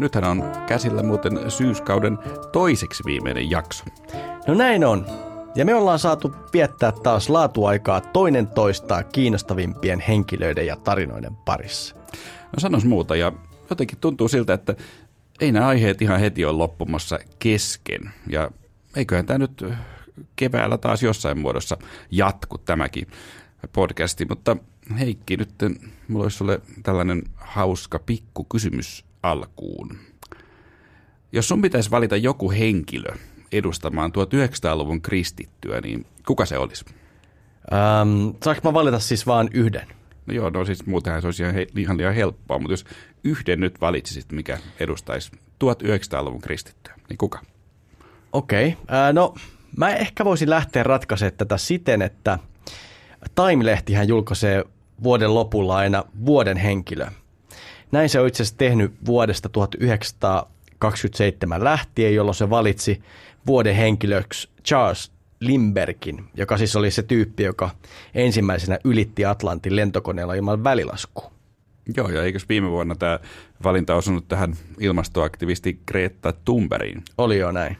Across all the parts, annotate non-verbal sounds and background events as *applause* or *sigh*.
Nythän on käsillä muuten syyskauden toiseksi viimeinen jakso. No näin on. Ja me ollaan saatu viettää taas laatuaikaa toinen toistaa kiinnostavimpien henkilöiden ja tarinoiden parissa. No sanos muuta ja jotenkin tuntuu siltä, että ei nämä aiheet ihan heti ole loppumassa kesken. Ja eiköhän tämä nyt keväällä taas jossain muodossa jatku tämäkin podcasti, mutta Heikki, nyt mulla olisi sulle tällainen hauska pikku kysymys alkuun. Jos sun pitäisi valita joku henkilö edustamaan 1900-luvun kristittyä, niin kuka se olisi? Ähm, saanko mä valita siis vain yhden? No joo, no siis muutenhan se olisi ihan, ihan liian helppoa, mutta jos yhden nyt valitsisit, mikä edustaisi 1900-luvun kristittyä, niin kuka? Okei, okay. äh, no mä ehkä voisin lähteä ratkaisemaan tätä siten, että Time-lehtihän julkaisee vuoden lopulla aina vuoden henkilö. Näin se on itse asiassa tehnyt vuodesta 1927 lähtien, jolloin se valitsi vuoden henkilöksi Charles Limbergin, joka siis oli se tyyppi, joka ensimmäisenä ylitti Atlantin lentokoneella ilman välilaskua. Joo, ja eikös viime vuonna tämä valinta osunut tähän ilmastoaktivisti Greta Thunbergiin? Oli jo näin.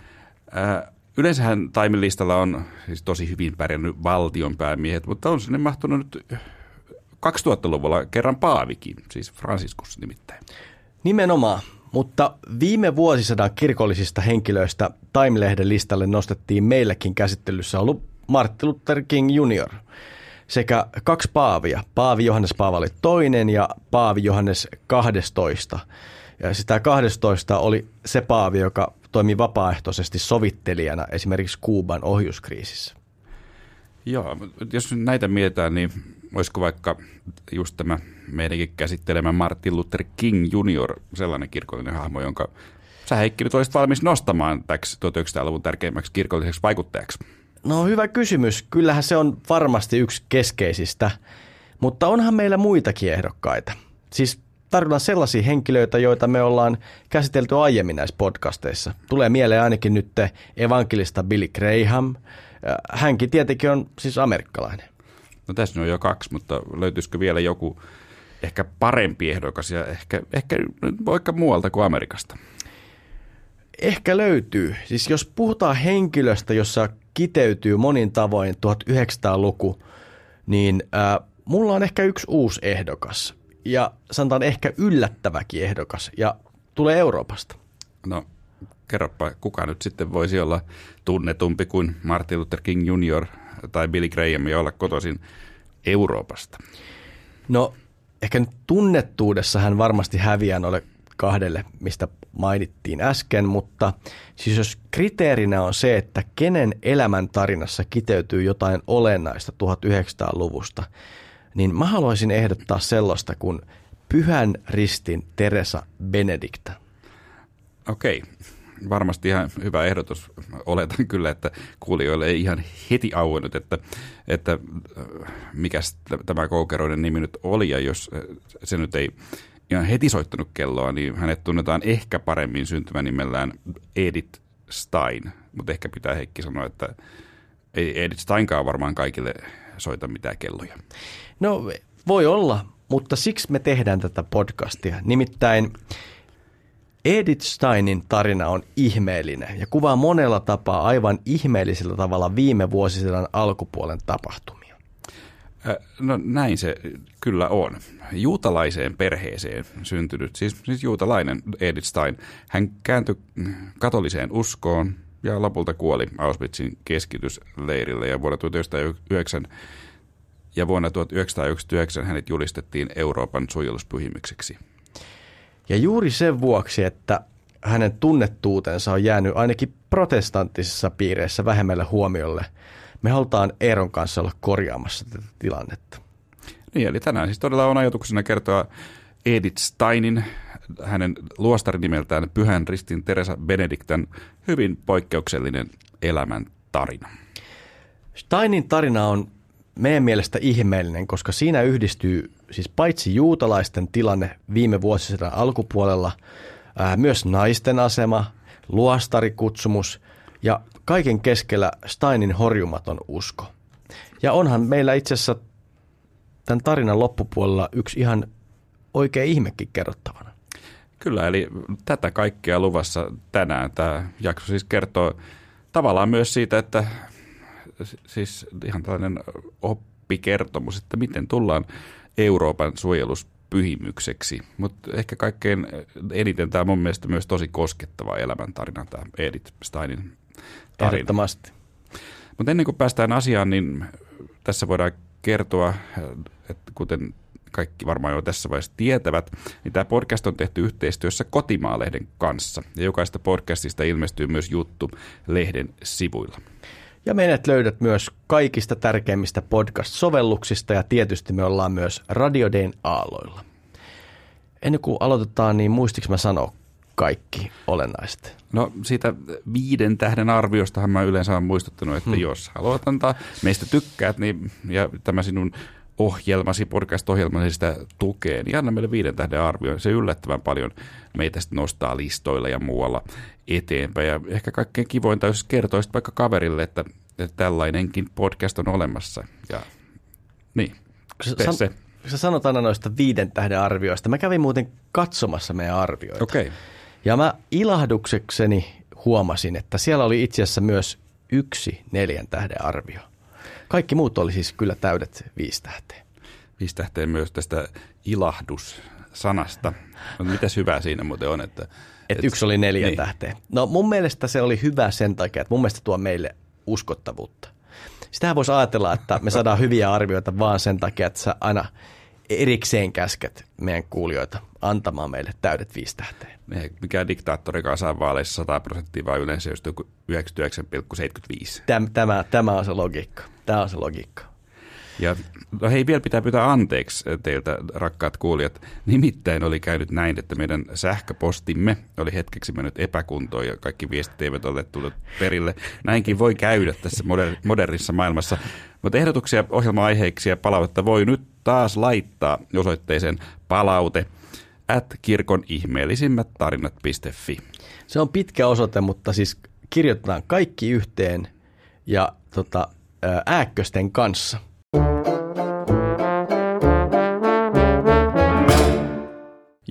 Äh, yleensähän Time-listalla on siis tosi hyvin pärjännyt valtionpäämiehet, mutta on sinne mahtunut nyt 2000-luvulla kerran Paavikin, siis Franciscus nimittäin. Nimenomaan, mutta viime vuosisadan kirkollisista henkilöistä Time-lehden listalle nostettiin meillekin käsittelyssä ollut Martin Luther King Jr. sekä kaksi paavia, Paavi Johannes Paavali toinen ja Paavi Johannes 12. Ja sitä 12 oli se paavi, joka toimi vapaaehtoisesti sovittelijana esimerkiksi Kuuban ohjuskriisissä. Joo, jos näitä mietitään, niin olisiko vaikka just tämä meidänkin käsittelemä Martin Luther King Jr. sellainen kirkollinen hahmo, jonka sä Heikki nyt olisit valmis nostamaan täksi 1900-luvun tärkeimmäksi kirkolliseksi vaikuttajaksi? No hyvä kysymys. Kyllähän se on varmasti yksi keskeisistä, mutta onhan meillä muitakin ehdokkaita. Siis tarkoitan sellaisia henkilöitä, joita me ollaan käsitelty aiemmin näissä podcasteissa. Tulee mieleen ainakin nyt evankelista Billy Graham. Hänkin tietenkin on siis amerikkalainen. No tässä on jo kaksi, mutta löytyisikö vielä joku ehkä parempi ehdokas ja ehkä, ehkä vaikka muualta kuin Amerikasta? Ehkä löytyy. Siis jos puhutaan henkilöstä, jossa kiteytyy monin tavoin 1900-luku, niin äh, mulla on ehkä yksi uusi ehdokas. Ja sanotaan ehkä yllättäväkin ehdokas. Ja tulee Euroopasta. No kerropa, kuka nyt sitten voisi olla tunnetumpi kuin Martin Luther King Jr. tai Billy Graham ja olla kotoisin Euroopasta? No ehkä nyt tunnettuudessa hän varmasti häviää noille kahdelle, mistä mainittiin äsken, mutta siis jos kriteerinä on se, että kenen elämän tarinassa kiteytyy jotain olennaista 1900-luvusta, niin mä haluaisin ehdottaa sellaista kuin Pyhän ristin Teresa Benedikta. Okei, varmasti ihan hyvä ehdotus. Oletan kyllä, että kuulijoille ei ihan heti auennut, että, että äh, mikä tämä koukeroiden nimi nyt oli, ja jos äh, se nyt ei ihan heti soittanut kelloa, niin hänet tunnetaan ehkä paremmin syntymänimellään Edith Stein, mutta ehkä pitää Heikki sanoa, että ei Edith Steinkaan varmaan kaikille soita mitään kelloja. No voi olla, mutta siksi me tehdään tätä podcastia. Nimittäin Edith Steinin tarina on ihmeellinen ja kuvaa monella tapaa aivan ihmeellisellä tavalla viime vuosisadan alkupuolen tapahtumia. No näin se kyllä on. Juutalaiseen perheeseen syntynyt, siis, siis juutalainen Edith Stein, hän kääntyi katoliseen uskoon ja lopulta kuoli Auschwitzin keskitysleirille ja vuonna 1909 ja vuonna 1999 hänet julistettiin Euroopan suojeluspyhimykseksi. Ja juuri sen vuoksi, että hänen tunnettuutensa on jäänyt ainakin protestanttisissa piireissä vähemmälle huomiolle, me halutaan Eeron kanssa olla korjaamassa tätä tilannetta. Niin, eli tänään siis todella on ajatuksena kertoa Edith Steinin, hänen luostarinimeltään Pyhän Ristin Teresa Benediktan hyvin poikkeuksellinen elämän tarina. Steinin tarina on meidän mielestä ihmeellinen, koska siinä yhdistyy siis paitsi juutalaisten tilanne viime vuosisadan alkupuolella, ää, myös naisten asema, luostarikutsumus ja kaiken keskellä Steinin horjumaton usko. Ja onhan meillä itse asiassa tämän tarinan loppupuolella yksi ihan oikein ihmekin kerrottavana. Kyllä, eli tätä kaikkea luvassa tänään. Tämä jakso siis kertoo tavallaan myös siitä, että siis ihan tällainen oppikertomus, että miten tullaan Euroopan suojeluspyhimykseksi. Mutta ehkä kaikkein eniten tämä mun mielestä myös tosi koskettava elämäntarina, tämä Edith Steinin tarina. Ehdottomasti. Mutta ennen kuin päästään asiaan, niin tässä voidaan kertoa, että kuten kaikki varmaan jo tässä vaiheessa tietävät, niin tämä podcast on tehty yhteistyössä Kotimaalehden kanssa. Ja jokaista podcastista ilmestyy myös juttu lehden sivuilla. Ja meidät löydät myös kaikista tärkeimmistä podcast-sovelluksista ja tietysti me ollaan myös Radioden aaloilla. Ennen kuin aloitetaan, niin muistiksi mä sanoa kaikki olennaiset? No siitä viiden tähden arviostahan mä yleensä olen muistuttanut, että hmm. jos haluat antaa meistä tykkäät niin, ja tämä sinun ohjelmasi, podcast-ohjelmasi sitä tukee, niin anna meille viiden tähden arvio. Se yllättävän paljon meitä sitten nostaa listoilla ja muualla eteenpäin. Ja ehkä kaikkein kivointa, jos kertoisit vaikka kaverille, että, että tällainenkin podcast on olemassa. Ja niin, tee se. Sä sanot aina noista viiden tähden arvioista. Mä kävin muuten katsomassa meidän arvioita. Okay. Ja mä ilahduksekseni huomasin, että siellä oli itse asiassa myös yksi neljän tähden arvio. Kaikki muut oli siis kyllä täydet viisi tähteä. Viisi tähteä myös tästä ilahdus-sanasta. Mitäs hyvää siinä muuten on? Että, että yksi oli neljä niin. tähteä. No mun mielestä se oli hyvä sen takia, että mun mielestä tuo meille uskottavuutta. Sitähän voisi ajatella, että me saadaan hyviä arvioita vaan sen takia, että sä aina erikseen käsket meidän kuulijoita antamaan meille täydet viisi tähteä. Mikä diktaattorikaan saa vaaleissa 100 prosenttia, vaan yleensä just 99,75. Tämä, tämä, tämä on se logiikka. Tämä on se logiikka. Ja no hei, vielä pitää pyytää anteeksi teiltä, rakkaat kuulijat. Nimittäin oli käynyt näin, että meidän sähköpostimme oli hetkeksi mennyt epäkuntoon ja kaikki viestit eivät ole tulleet perille. Näinkin voi käydä tässä moder- modernissa maailmassa. Mutta ehdotuksia, ohjelma-aiheiksi ja palautetta voi nyt taas laittaa osoitteeseen palaute at kirkon ihmeellisimmät tarinat.fi. Se on pitkä osoite, mutta siis kirjoitetaan kaikki yhteen ja tota, ääkkösten kanssa.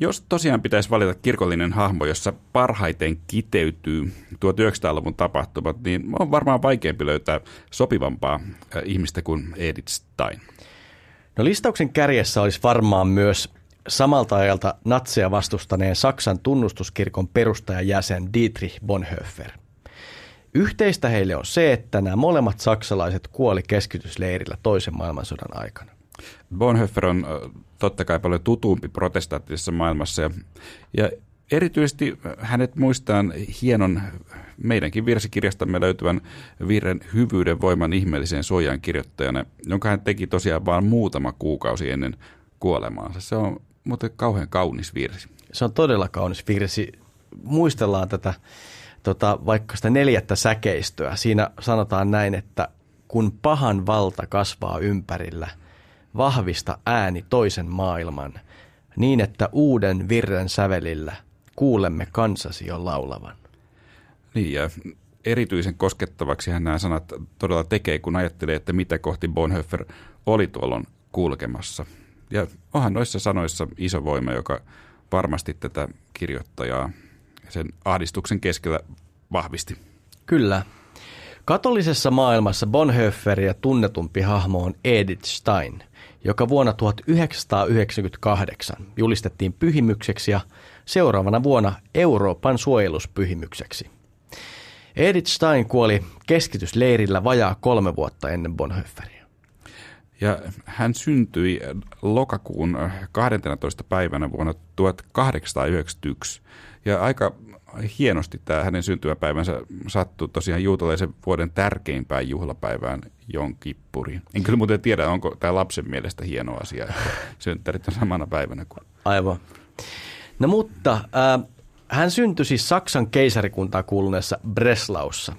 Jos tosiaan pitäisi valita kirkollinen hahmo, jossa parhaiten kiteytyy 1900-luvun tapahtumat, niin on varmaan vaikeampi löytää sopivampaa ihmistä kuin Edith Stein. No listauksen kärjessä olisi varmaan myös samalta ajalta natseja vastustaneen Saksan tunnustuskirkon perustajajäsen Dietrich Bonhoeffer. Yhteistä heille on se, että nämä molemmat saksalaiset kuoli keskitysleirillä toisen maailmansodan aikana. Bonhoeffer on totta kai paljon tutumpi protestanttisessa maailmassa ja, ja erityisesti hänet muistaan hienon meidänkin virsikirjastamme löytyvän virren hyvyyden voiman ihmeelliseen suojaan kirjoittajana, jonka hän teki tosiaan vain muutama kuukausi ennen kuolemaansa. Se on muuten kauhean kaunis virsi. Se on todella kaunis virsi. Muistellaan tätä tota, vaikka sitä neljättä säkeistöä. Siinä sanotaan näin, että kun pahan valta kasvaa ympärillä, vahvista ääni toisen maailman, niin että uuden virren sävelillä kuulemme kansasi jo laulavan. Niin ja erityisen koskettavaksi hän nämä sanat todella tekee, kun ajattelee, että mitä kohti Bonhoeffer oli tuolloin kulkemassa. Ja onhan noissa sanoissa iso voima, joka varmasti tätä kirjoittajaa sen ahdistuksen keskellä vahvisti. Kyllä. Katolisessa maailmassa Bonhoefferia tunnetumpi hahmo on Edith Stein, joka vuonna 1998 julistettiin pyhimykseksi ja seuraavana vuonna Euroopan suojeluspyhimykseksi. Edith Stein kuoli keskitysleirillä vajaa kolme vuotta ennen Bonhoefferia. Ja hän syntyi lokakuun 12. päivänä vuonna 1891. Ja aika hienosti tämä hänen syntymäpäivänsä sattui tosiaan juutalaisen vuoden tärkeimpään juhlapäivään Jonkippuriin. En kyllä muuten tiedä, onko tämä lapsen mielestä hieno asia, että *laughs* synttärit on samana päivänä kuin... Aivan. No mutta äh, hän syntyi siis Saksan keisarikuntaa kuuluneessa Breslaussa.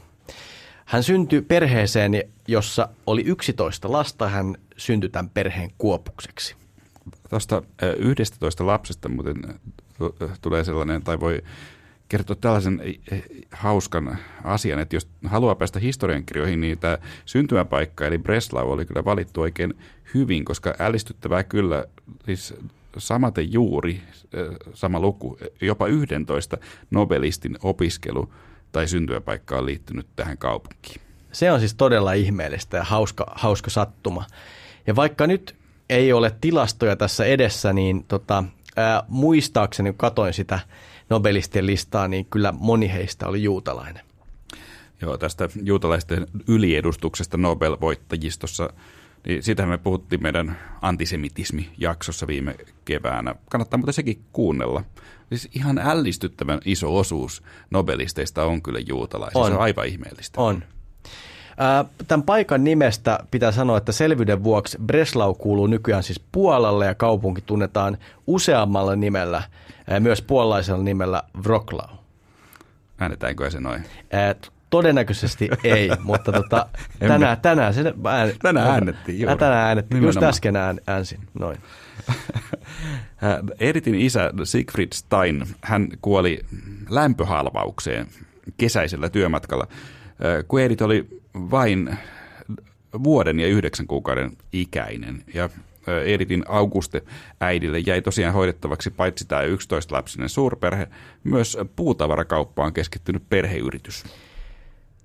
Hän syntyi perheeseen, jossa oli 11 lasta. Hän syntyi tämän perheen kuopukseksi. Tuosta 11 lapsesta muuten tulee sellainen, tai voi kertoa tällaisen hauskan asian, että jos haluaa päästä historiankirjoihin, niin tämä syntymäpaikka eli Breslau oli kyllä valittu oikein hyvin, koska ällistyttävää kyllä, siis samaten juuri sama luku, jopa 11 Nobelistin opiskelu tai syntymäpaikka on liittynyt tähän kaupunkiin. Se on siis todella ihmeellistä ja hauska, hauska sattuma. Ja vaikka nyt ei ole tilastoja tässä edessä, niin tota, ää, muistaakseni kun katoin sitä Nobelistien listaa, niin kyllä moni heistä oli juutalainen. Joo, tästä juutalaisten yliedustuksesta Nobel-voittajistossa, niin sitähän me puhuttiin meidän antisemitismi-jaksossa viime keväänä. Kannattaa mutta sekin kuunnella. Siis ihan ällistyttävän iso osuus nobelisteista on kyllä juutalaisia. On. Se on aivan ihmeellistä. On. Tämän paikan nimestä pitää sanoa, että selvyyden vuoksi Breslau kuuluu nykyään siis Puolalle ja kaupunki tunnetaan useammalla nimellä, myös puolalaisella nimellä Wroclaw. Äännetäänkö se noin? Todennäköisesti ei, *laughs* mutta tota, tänään, tänään, se ään, tänään äänettiin. Juuri. Tänään äänettiin, just äsken ään, äänsin, noin. *laughs* Editin isä Siegfried Stein, hän kuoli lämpöhalvaukseen kesäisellä työmatkalla, kun Edith oli vain vuoden ja yhdeksän kuukauden ikäinen. Ja Editin Auguste äidille jäi tosiaan hoidettavaksi paitsi tämä 11-lapsinen suurperhe, myös puutavarakauppaan keskittynyt perheyritys.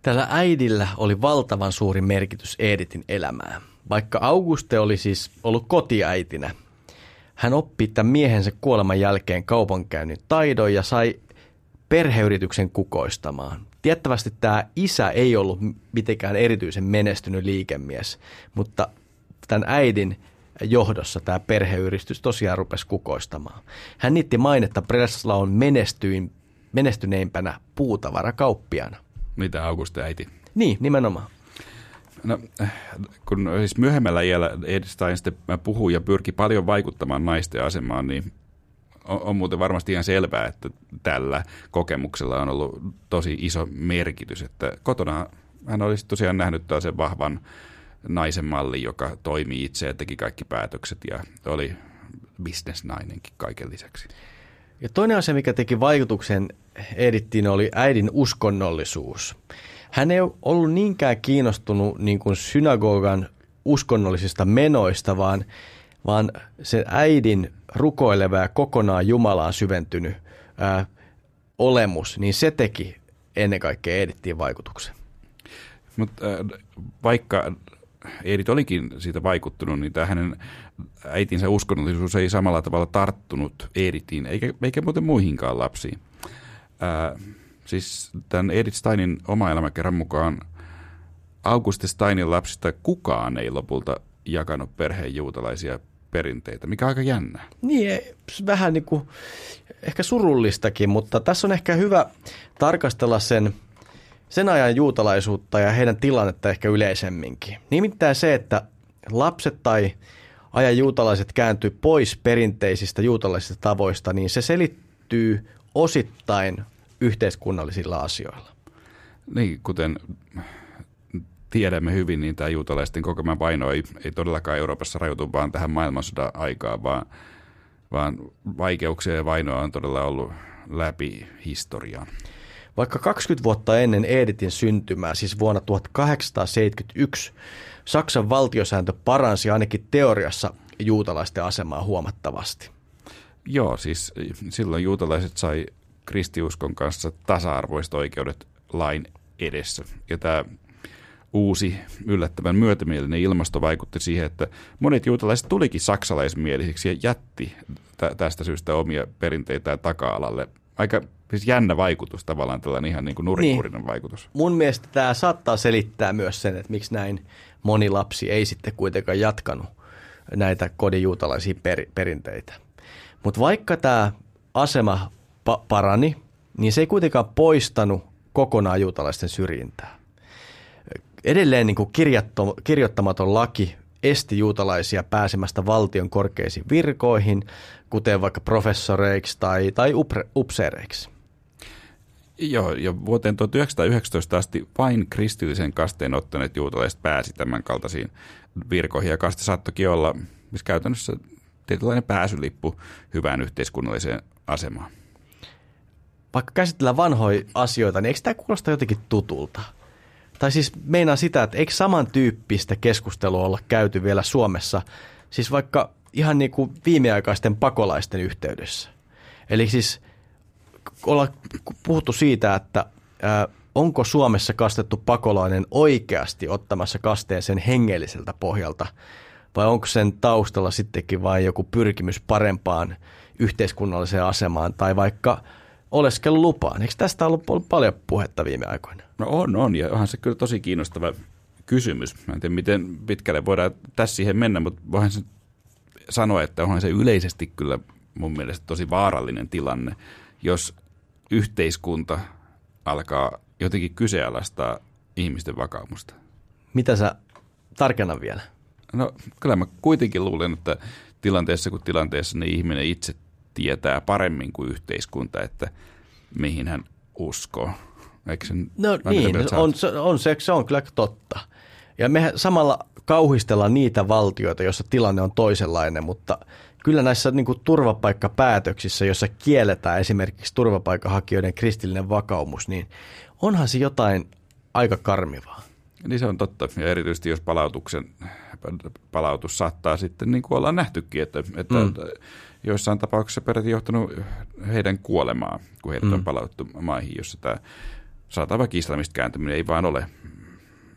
Tällä äidillä oli valtavan suuri merkitys Editin elämään. Vaikka Auguste oli siis ollut kotiäitinä, hän oppi tämän miehensä kuoleman jälkeen kaupankäynnin taidon ja sai perheyrityksen kukoistamaan. Tiettävästi tämä isä ei ollut mitenkään erityisen menestynyt liikemies, mutta tämän äidin johdossa tämä perheyritys tosiaan rupesi kukoistamaan. Hän niitti mainetta Breslaun menestyin, menestyneimpänä puutavarakauppiana. Mitä Auguste äiti? Niin, nimenomaan. No, kun siis myöhemmällä iällä Edstein sitten puhui ja pyrki paljon vaikuttamaan naisten asemaan, niin on, on muuten varmasti ihan selvää, että tällä kokemuksella on ollut tosi iso merkitys. Että kotona hän olisi tosiaan nähnyt sen vahvan naisen malli, joka toimii itse ja teki kaikki päätökset ja oli bisnesnainenkin kaiken lisäksi. Ja toinen asia, mikä teki vaikutuksen Edittiin, oli äidin uskonnollisuus. Hän ei ollut niinkään kiinnostunut niin kuin synagogan uskonnollisista menoista, vaan, vaan sen äidin rukoileva ja kokonaan Jumalaan syventynyt ää, olemus, niin se teki ennen kaikkea Edittiin vaikutuksen. Mutta äh, vaikka Edith olikin siitä vaikuttunut, niin tämä hänen äitinsä uskonnollisuus ei samalla tavalla tarttunut Edithiin, eikä, eikä muuten muihinkaan lapsiin. Ää, siis tämän Edith Steinin oma elämäkerran mukaan Auguste Steinin lapsista kukaan ei lopulta jakanut perheen juutalaisia perinteitä, mikä on aika jännä. Niin, vähän niin kuin, ehkä surullistakin, mutta tässä on ehkä hyvä tarkastella sen, sen ajan juutalaisuutta ja heidän tilannetta ehkä yleisemminkin. Nimittäin se, että lapset tai ajan juutalaiset kääntyy pois perinteisistä juutalaisista tavoista, niin se selittyy osittain yhteiskunnallisilla asioilla. Niin, kuten tiedämme hyvin, niin tämä juutalaisten kokema vaino ei, ei todellakaan Euroopassa rajoitu vaan tähän maailmansodan aikaan, vaan, vaan vaikeuksia ja vainoa on todella ollut läpi historiaa. Vaikka 20 vuotta ennen Editin syntymää, siis vuonna 1871, Saksan valtiosääntö paransi ainakin teoriassa juutalaisten asemaa huomattavasti. Joo, siis silloin juutalaiset sai kristiuskon kanssa tasa-arvoiset oikeudet lain edessä. Ja tämä uusi yllättävän myötämielinen ilmasto vaikutti siihen, että monet juutalaiset tulikin saksalaismielisiksi ja jätti tä- tästä syystä omia perinteitään taka-alalle. Aika siis jännä vaikutus tavallaan, tällainen ihan niin kuin nurikurinen niin. vaikutus. Mun mielestä tämä saattaa selittää myös sen, että miksi näin moni lapsi ei sitten kuitenkaan jatkanut näitä kodinjuutalaisia per- perinteitä. Mutta vaikka tämä asema pa- parani, niin se ei kuitenkaan poistanut kokonaan juutalaisten syrjintää. Edelleen niin kuin kirjatto, kirjoittamaton laki esti juutalaisia pääsemästä valtion korkeisiin virkoihin, kuten vaikka professoreiksi tai, tai upseereiksi. Joo, ja vuoteen 1919 asti vain kristillisen kasteen ottaneet juutalaiset pääsi tämän kaltaisiin virkoihin, ja kaste saattokin olla missä käytännössä tietynlainen pääsylippu hyvään yhteiskunnalliseen asemaan. Vaikka käsitellään vanhoja asioita, niin eikö tämä kuulosta jotenkin tutulta? Tai siis meinaa sitä, että eikö samantyyppistä keskustelua olla käyty vielä Suomessa, siis vaikka ihan niin kuin viimeaikaisten pakolaisten yhteydessä. Eli siis ollaan puhuttu siitä, että ää, onko Suomessa kastettu pakolainen oikeasti ottamassa kasteen sen hengelliseltä pohjalta, vai onko sen taustalla sittenkin vain joku pyrkimys parempaan yhteiskunnalliseen asemaan, tai vaikka oleskelulupaan. Eikö tästä ollut, ollut paljon puhetta viime aikoina? No on, on, ja onhan se kyllä tosi kiinnostava kysymys. Mä en tiedä, miten pitkälle voidaan tässä siihen mennä, mutta voihan se sanoa, että onhan se yleisesti kyllä mun mielestä tosi vaarallinen tilanne, jos yhteiskunta alkaa jotenkin kyseenalaistaa ihmisten vakaumusta. Mitä sä tarkenna vielä? No kyllä mä kuitenkin luulen, että tilanteessa kuin tilanteessa niin ihminen itse tietää paremmin kuin yhteiskunta, että mihin hän uskoo. Eikö sen, no niin, on, on, se, se on kyllä totta. Ja me samalla kauhistellaan niitä valtioita, joissa tilanne on toisenlainen, mutta kyllä näissä niin kuin turvapaikkapäätöksissä, joissa kielletään esimerkiksi turvapaikanhakijoiden kristillinen vakaumus, niin onhan se jotain aika karmivaa. Niin se on totta, ja erityisesti jos palautuksen, palautus saattaa sitten, niin kuin ollaan nähtykin, että, että mm. Joissain tapauksissa peräti johtanut heidän kuolemaa, kun heidät mm. on palauttu maihin, jossa tämä saattaa vaikka islamista kääntyminen ei vaan ole,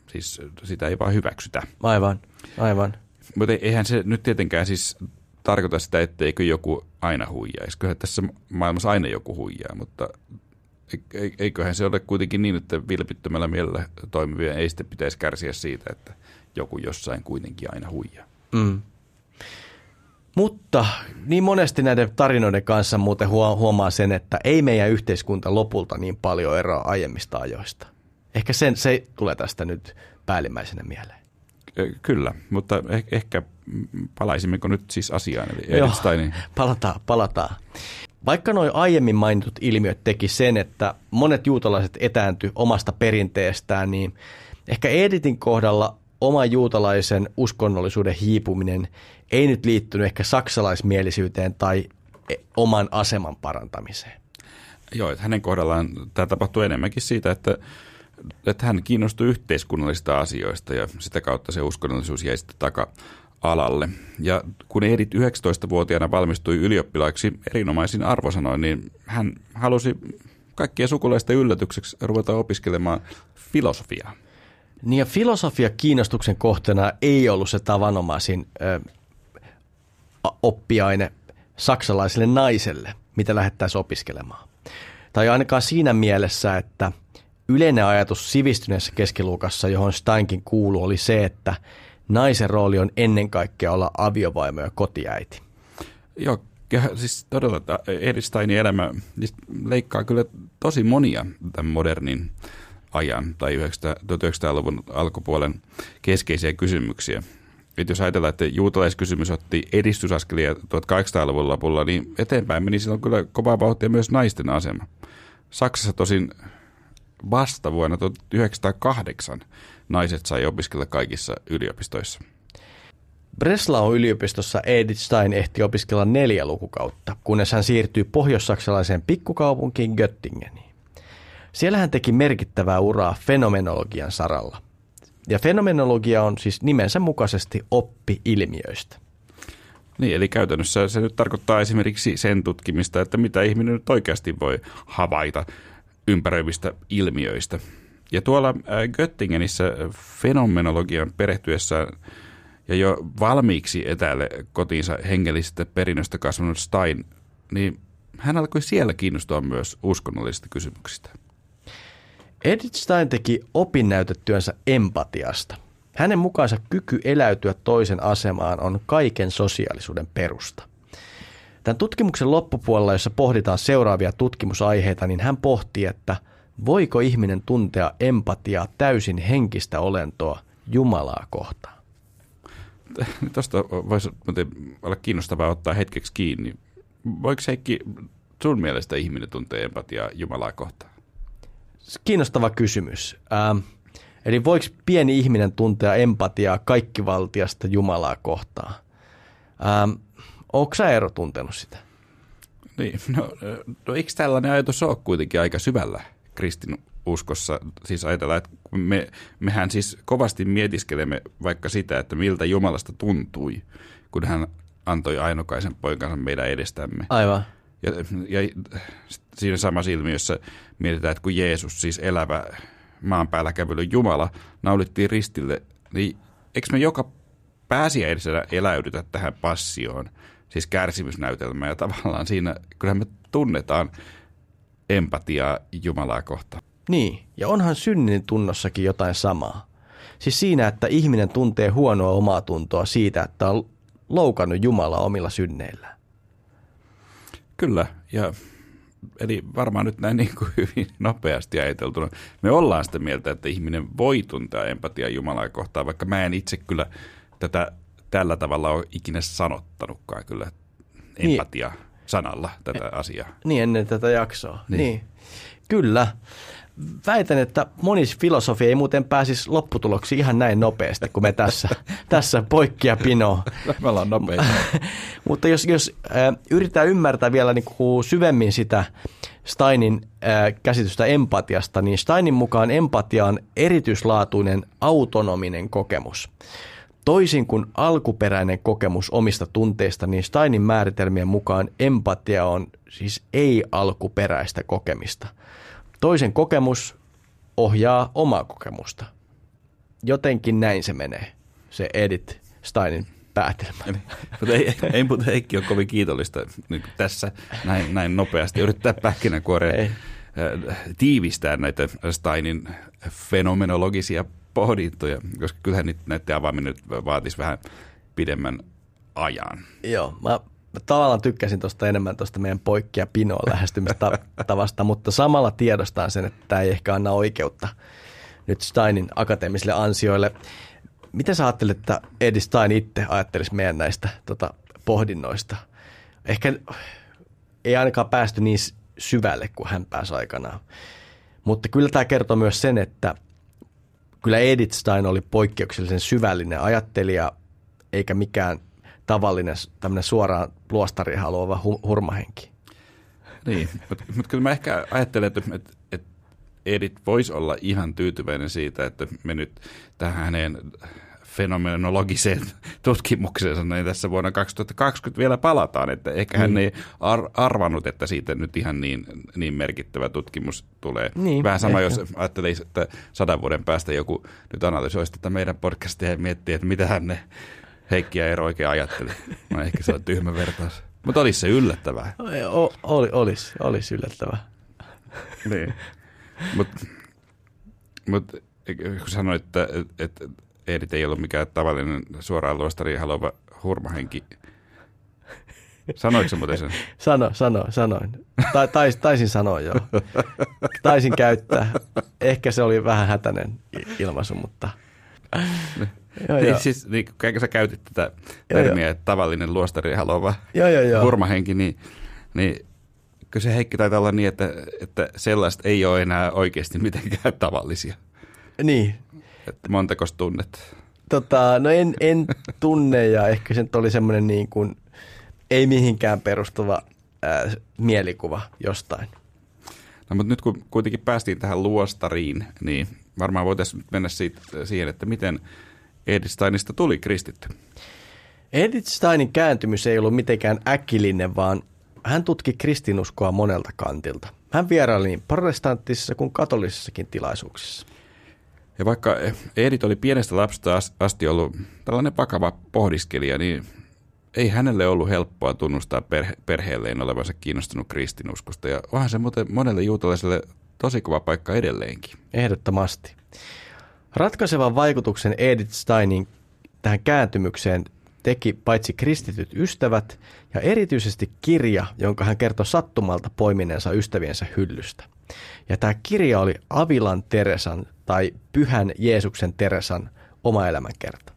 siis sitä ei vaan hyväksytä. Aivan, aivan. Mutta eihän se nyt tietenkään siis tarkoita sitä, etteikö joku aina huijaisi. Kyllähän tässä maailmassa aina joku huijaa, mutta eiköhän se ole kuitenkin niin, että vilpittömällä mielellä toimivia ei sitten pitäisi kärsiä siitä, että joku jossain kuitenkin aina huijaa. Mm. Mutta niin monesti näiden tarinoiden kanssa muuten huomaa sen, että ei meidän yhteiskunta lopulta niin paljon eroa aiemmista ajoista. Ehkä sen, se tulee tästä nyt päällimmäisenä mieleen. Kyllä, mutta eh- ehkä palaisimmeko nyt siis asiaan, eli Joo, palataan, palataan. Vaikka nuo aiemmin mainitut ilmiöt teki sen, että monet juutalaiset etääntyi omasta perinteestään, niin ehkä Editin kohdalla oma juutalaisen uskonnollisuuden hiipuminen ei nyt liittynyt ehkä saksalaismielisyyteen tai e- oman aseman parantamiseen. Joo, että hänen kohdallaan tämä tapahtuu enemmänkin siitä, että, että hän kiinnostui yhteiskunnallisista asioista ja sitä kautta se uskonnollisuus jäi sitten taka-alalle. Ja kun Edith 19-vuotiaana valmistui ylioppilaaksi erinomaisin arvosanoin, niin hän halusi kaikkien sukulaisten yllätykseksi ruveta opiskelemaan filosofiaa. Niin ja filosofia kiinnostuksen kohteena ei ollut se tavanomaisin ö, oppiaine saksalaiselle naiselle, mitä lähettäisiin opiskelemaan. Tai ainakaan siinä mielessä, että yleinen ajatus sivistyneessä keskiluokassa, johon Steinkin kuuluu, oli se, että naisen rooli on ennen kaikkea olla aviovaimo ja kotiäiti. Joo, siis todella Edsteinin elämä siis leikkaa kyllä tosi monia tämän modernin ajan tai 1900-luvun alkupuolen keskeisiä kysymyksiä. Et jos ajatellaan, että juutalaiskysymys otti edistysaskelia 1800-luvun lopulla, niin eteenpäin meni silloin kyllä kovaa vauhtia myös naisten asema. Saksassa tosin vasta vuonna 1908 naiset sai opiskella kaikissa yliopistoissa. Breslau yliopistossa Edith Stein ehti opiskella neljä lukukautta, kunnes hän siirtyi pohjois-saksalaiseen pikkukaupunkiin Göttingeniin. Siellä hän teki merkittävää uraa fenomenologian saralla. Ja fenomenologia on siis nimensä mukaisesti oppi ilmiöistä. Niin, eli käytännössä se nyt tarkoittaa esimerkiksi sen tutkimista, että mitä ihminen nyt oikeasti voi havaita ympäröivistä ilmiöistä. Ja tuolla äh, Göttingenissä fenomenologian perehtyessä ja jo valmiiksi etäälle kotiinsa hengellisestä perinnöstä kasvanut Stein, niin hän alkoi siellä kiinnostua myös uskonnollisista kysymyksistä. Edith Stein teki opinnäytetyönsä empatiasta. Hänen mukaansa kyky eläytyä toisen asemaan on kaiken sosiaalisuuden perusta. Tämän tutkimuksen loppupuolella, jossa pohditaan seuraavia tutkimusaiheita, niin hän pohtii, että voiko ihminen tuntea empatiaa täysin henkistä olentoa Jumalaa kohtaan. *laughs* Tuosta voisi olla kiinnostavaa ottaa hetkeksi kiinni. Voiko Heikki sun mielestä ihminen tuntee empatiaa Jumalaa kohtaan? Kiinnostava kysymys. Ähm, eli voiko pieni ihminen tuntea empatiaa kaikkivaltiasta Jumalaa kohtaan? Ähm, Onko sä Eero tuntenut sitä? Niin, no, no eikö tällainen ajatus ole kuitenkin aika syvällä kristin uskossa? Siis ajatellaan, että me, mehän siis kovasti mietiskelemme vaikka sitä, että miltä Jumalasta tuntui, kun hän antoi ainokaisen poikansa meidän edestämme. Aivan. Ja, ja siinä samassa ilmiössä mietitään, että kun Jeesus, siis elävä maan päällä kävely Jumala, naulittiin ristille, niin eikö me joka pääsiäisenä eläydytä tähän passioon, siis kärsimysnäytelmään, ja tavallaan siinä, kyllähän me tunnetaan empatiaa Jumalaa kohtaan. Niin, ja onhan synnin tunnossakin jotain samaa. Siis siinä, että ihminen tuntee huonoa omaa tuntoa siitä, että on loukannut Jumalaa omilla synneillään. Kyllä, ja eli varmaan nyt näin *laughs* niin kuin hyvin nopeasti ajateltuna. Me ollaan sitä mieltä, että ihminen voi tuntea empatiaa Jumalaa kohtaan, vaikka mä en itse kyllä tätä tällä tavalla ole ikinä sanottanutkaan kyllä empatia niin. sanalla tätä asiaa. Niin ennen tätä jaksoa. Niin. niin. Kyllä väitän, että moni filosofi ei muuten pääsisi lopputuloksi ihan näin nopeasti kuin me tässä, *laughs* tässä poikkia pino. Me ollaan nopeita. *laughs* Mutta jos, jos äh, yritetään ymmärtää vielä niin kuin syvemmin sitä Steinin äh, käsitystä empatiasta, niin Steinin mukaan empatia on erityislaatuinen autonominen kokemus. Toisin kuin alkuperäinen kokemus omista tunteista, niin Steinin määritelmien mukaan empatia on siis ei-alkuperäistä kokemista – Toisen kokemus ohjaa omaa kokemusta. Jotenkin näin se menee, se Edith Steinin päätelmä. mutta ei, ei mutta Heikki ole kovin kiitollista niin tässä näin, näin nopeasti. Yrittää pähkinänkuoreen äh, tiivistää näitä Steinin fenomenologisia pohdintoja, koska kyllähän näiden avaaminen vaatisi vähän pidemmän ajan. Joo, mä mä tavallaan tykkäsin tuosta enemmän tuosta meidän poikkea pinoa lähestymistavasta, *laughs* mutta samalla tiedostaan sen, että tämä ei ehkä anna oikeutta nyt Steinin akateemisille ansioille. Mitä sä ajattelet, että Edi Stein itse ajattelisi meidän näistä tota, pohdinnoista? Ehkä ei ainakaan päästy niin syvälle kuin hän pääsi aikanaan. Mutta kyllä tämä kertoo myös sen, että kyllä Edith Stein oli poikkeuksellisen syvällinen ajattelija, eikä mikään tavallinen tämmöinen suoraan luostari haluava hu- hurmahenki. Niin, mutta mut kyllä mä ehkä ajattelen, että, että, että Edith voisi olla ihan tyytyväinen siitä, että me nyt tähän hänen fenomenologiseen *laughs* tutkimukseensa niin tässä vuonna 2020 vielä palataan, että ehkä hän mm. ei ar- arvannut, että siitä nyt ihan niin, niin merkittävä tutkimus tulee. Niin, Vähän sama, ehkä. jos ajattelisi, että sadan vuoden päästä joku nyt analysoisi tätä meidän podcastia ja miettii, että mitä hän ne Heikki ja Eero oikein ajatteli. No *laughs* ehkä se on tyhmä vertaus. Mutta olisi se yllättävää. O, oli, olisi, olisi yllättävää. niin. Mutta mut, kun sanoit, että, että Edith ei ollut mikään tavallinen suoraan luostari haluava hurmahenki, Sanoitko muuten sen? *laughs* Sano, sano, sanoin. Ta, tais, taisin sanoa joo. Taisin käyttää. Ehkä se oli vähän hätäinen ilmaisu, mutta... Joo, niin, joo. siis, niin, kun sä käytit tätä termiä, joo, että tavallinen luostari haluava joo, joo, joo. hurmahenki, niin, niin kyllä se Heikki taitaa olla niin, että, että sellaista ei ole enää oikeasti mitenkään tavallisia. Niin. Että montako tunnet? Tota, no en, en tunne ja ehkä se oli semmoinen niin kuin, ei mihinkään perustuva ää, mielikuva jostain. No mutta nyt kun kuitenkin päästiin tähän luostariin, niin varmaan voitaisiin mennä siitä, siihen, että miten – Edith Steinista tuli kristitty? Edith Steinin kääntymys ei ollut mitenkään äkillinen, vaan hän tutki kristinuskoa monelta kantilta. Hän vieraili niin protestanttisissa kuin katolisissakin tilaisuuksissa. Ja vaikka Edith oli pienestä lapsesta asti ollut tällainen vakava pohdiskelija, niin ei hänelle ollut helppoa tunnustaa perhe- perheelleen olevansa kiinnostunut kristinuskosta. Ja onhan se muuten monelle juutalaiselle tosi kova paikka edelleenkin. Ehdottomasti. Ratkaisevan vaikutuksen Edith Steinin tähän kääntymykseen teki paitsi kristityt ystävät ja erityisesti kirja, jonka hän kertoi sattumalta poimineensa ystäviensä hyllystä. Ja tämä kirja oli Avilan Teresan tai Pyhän Jeesuksen Teresan oma elämänkerta.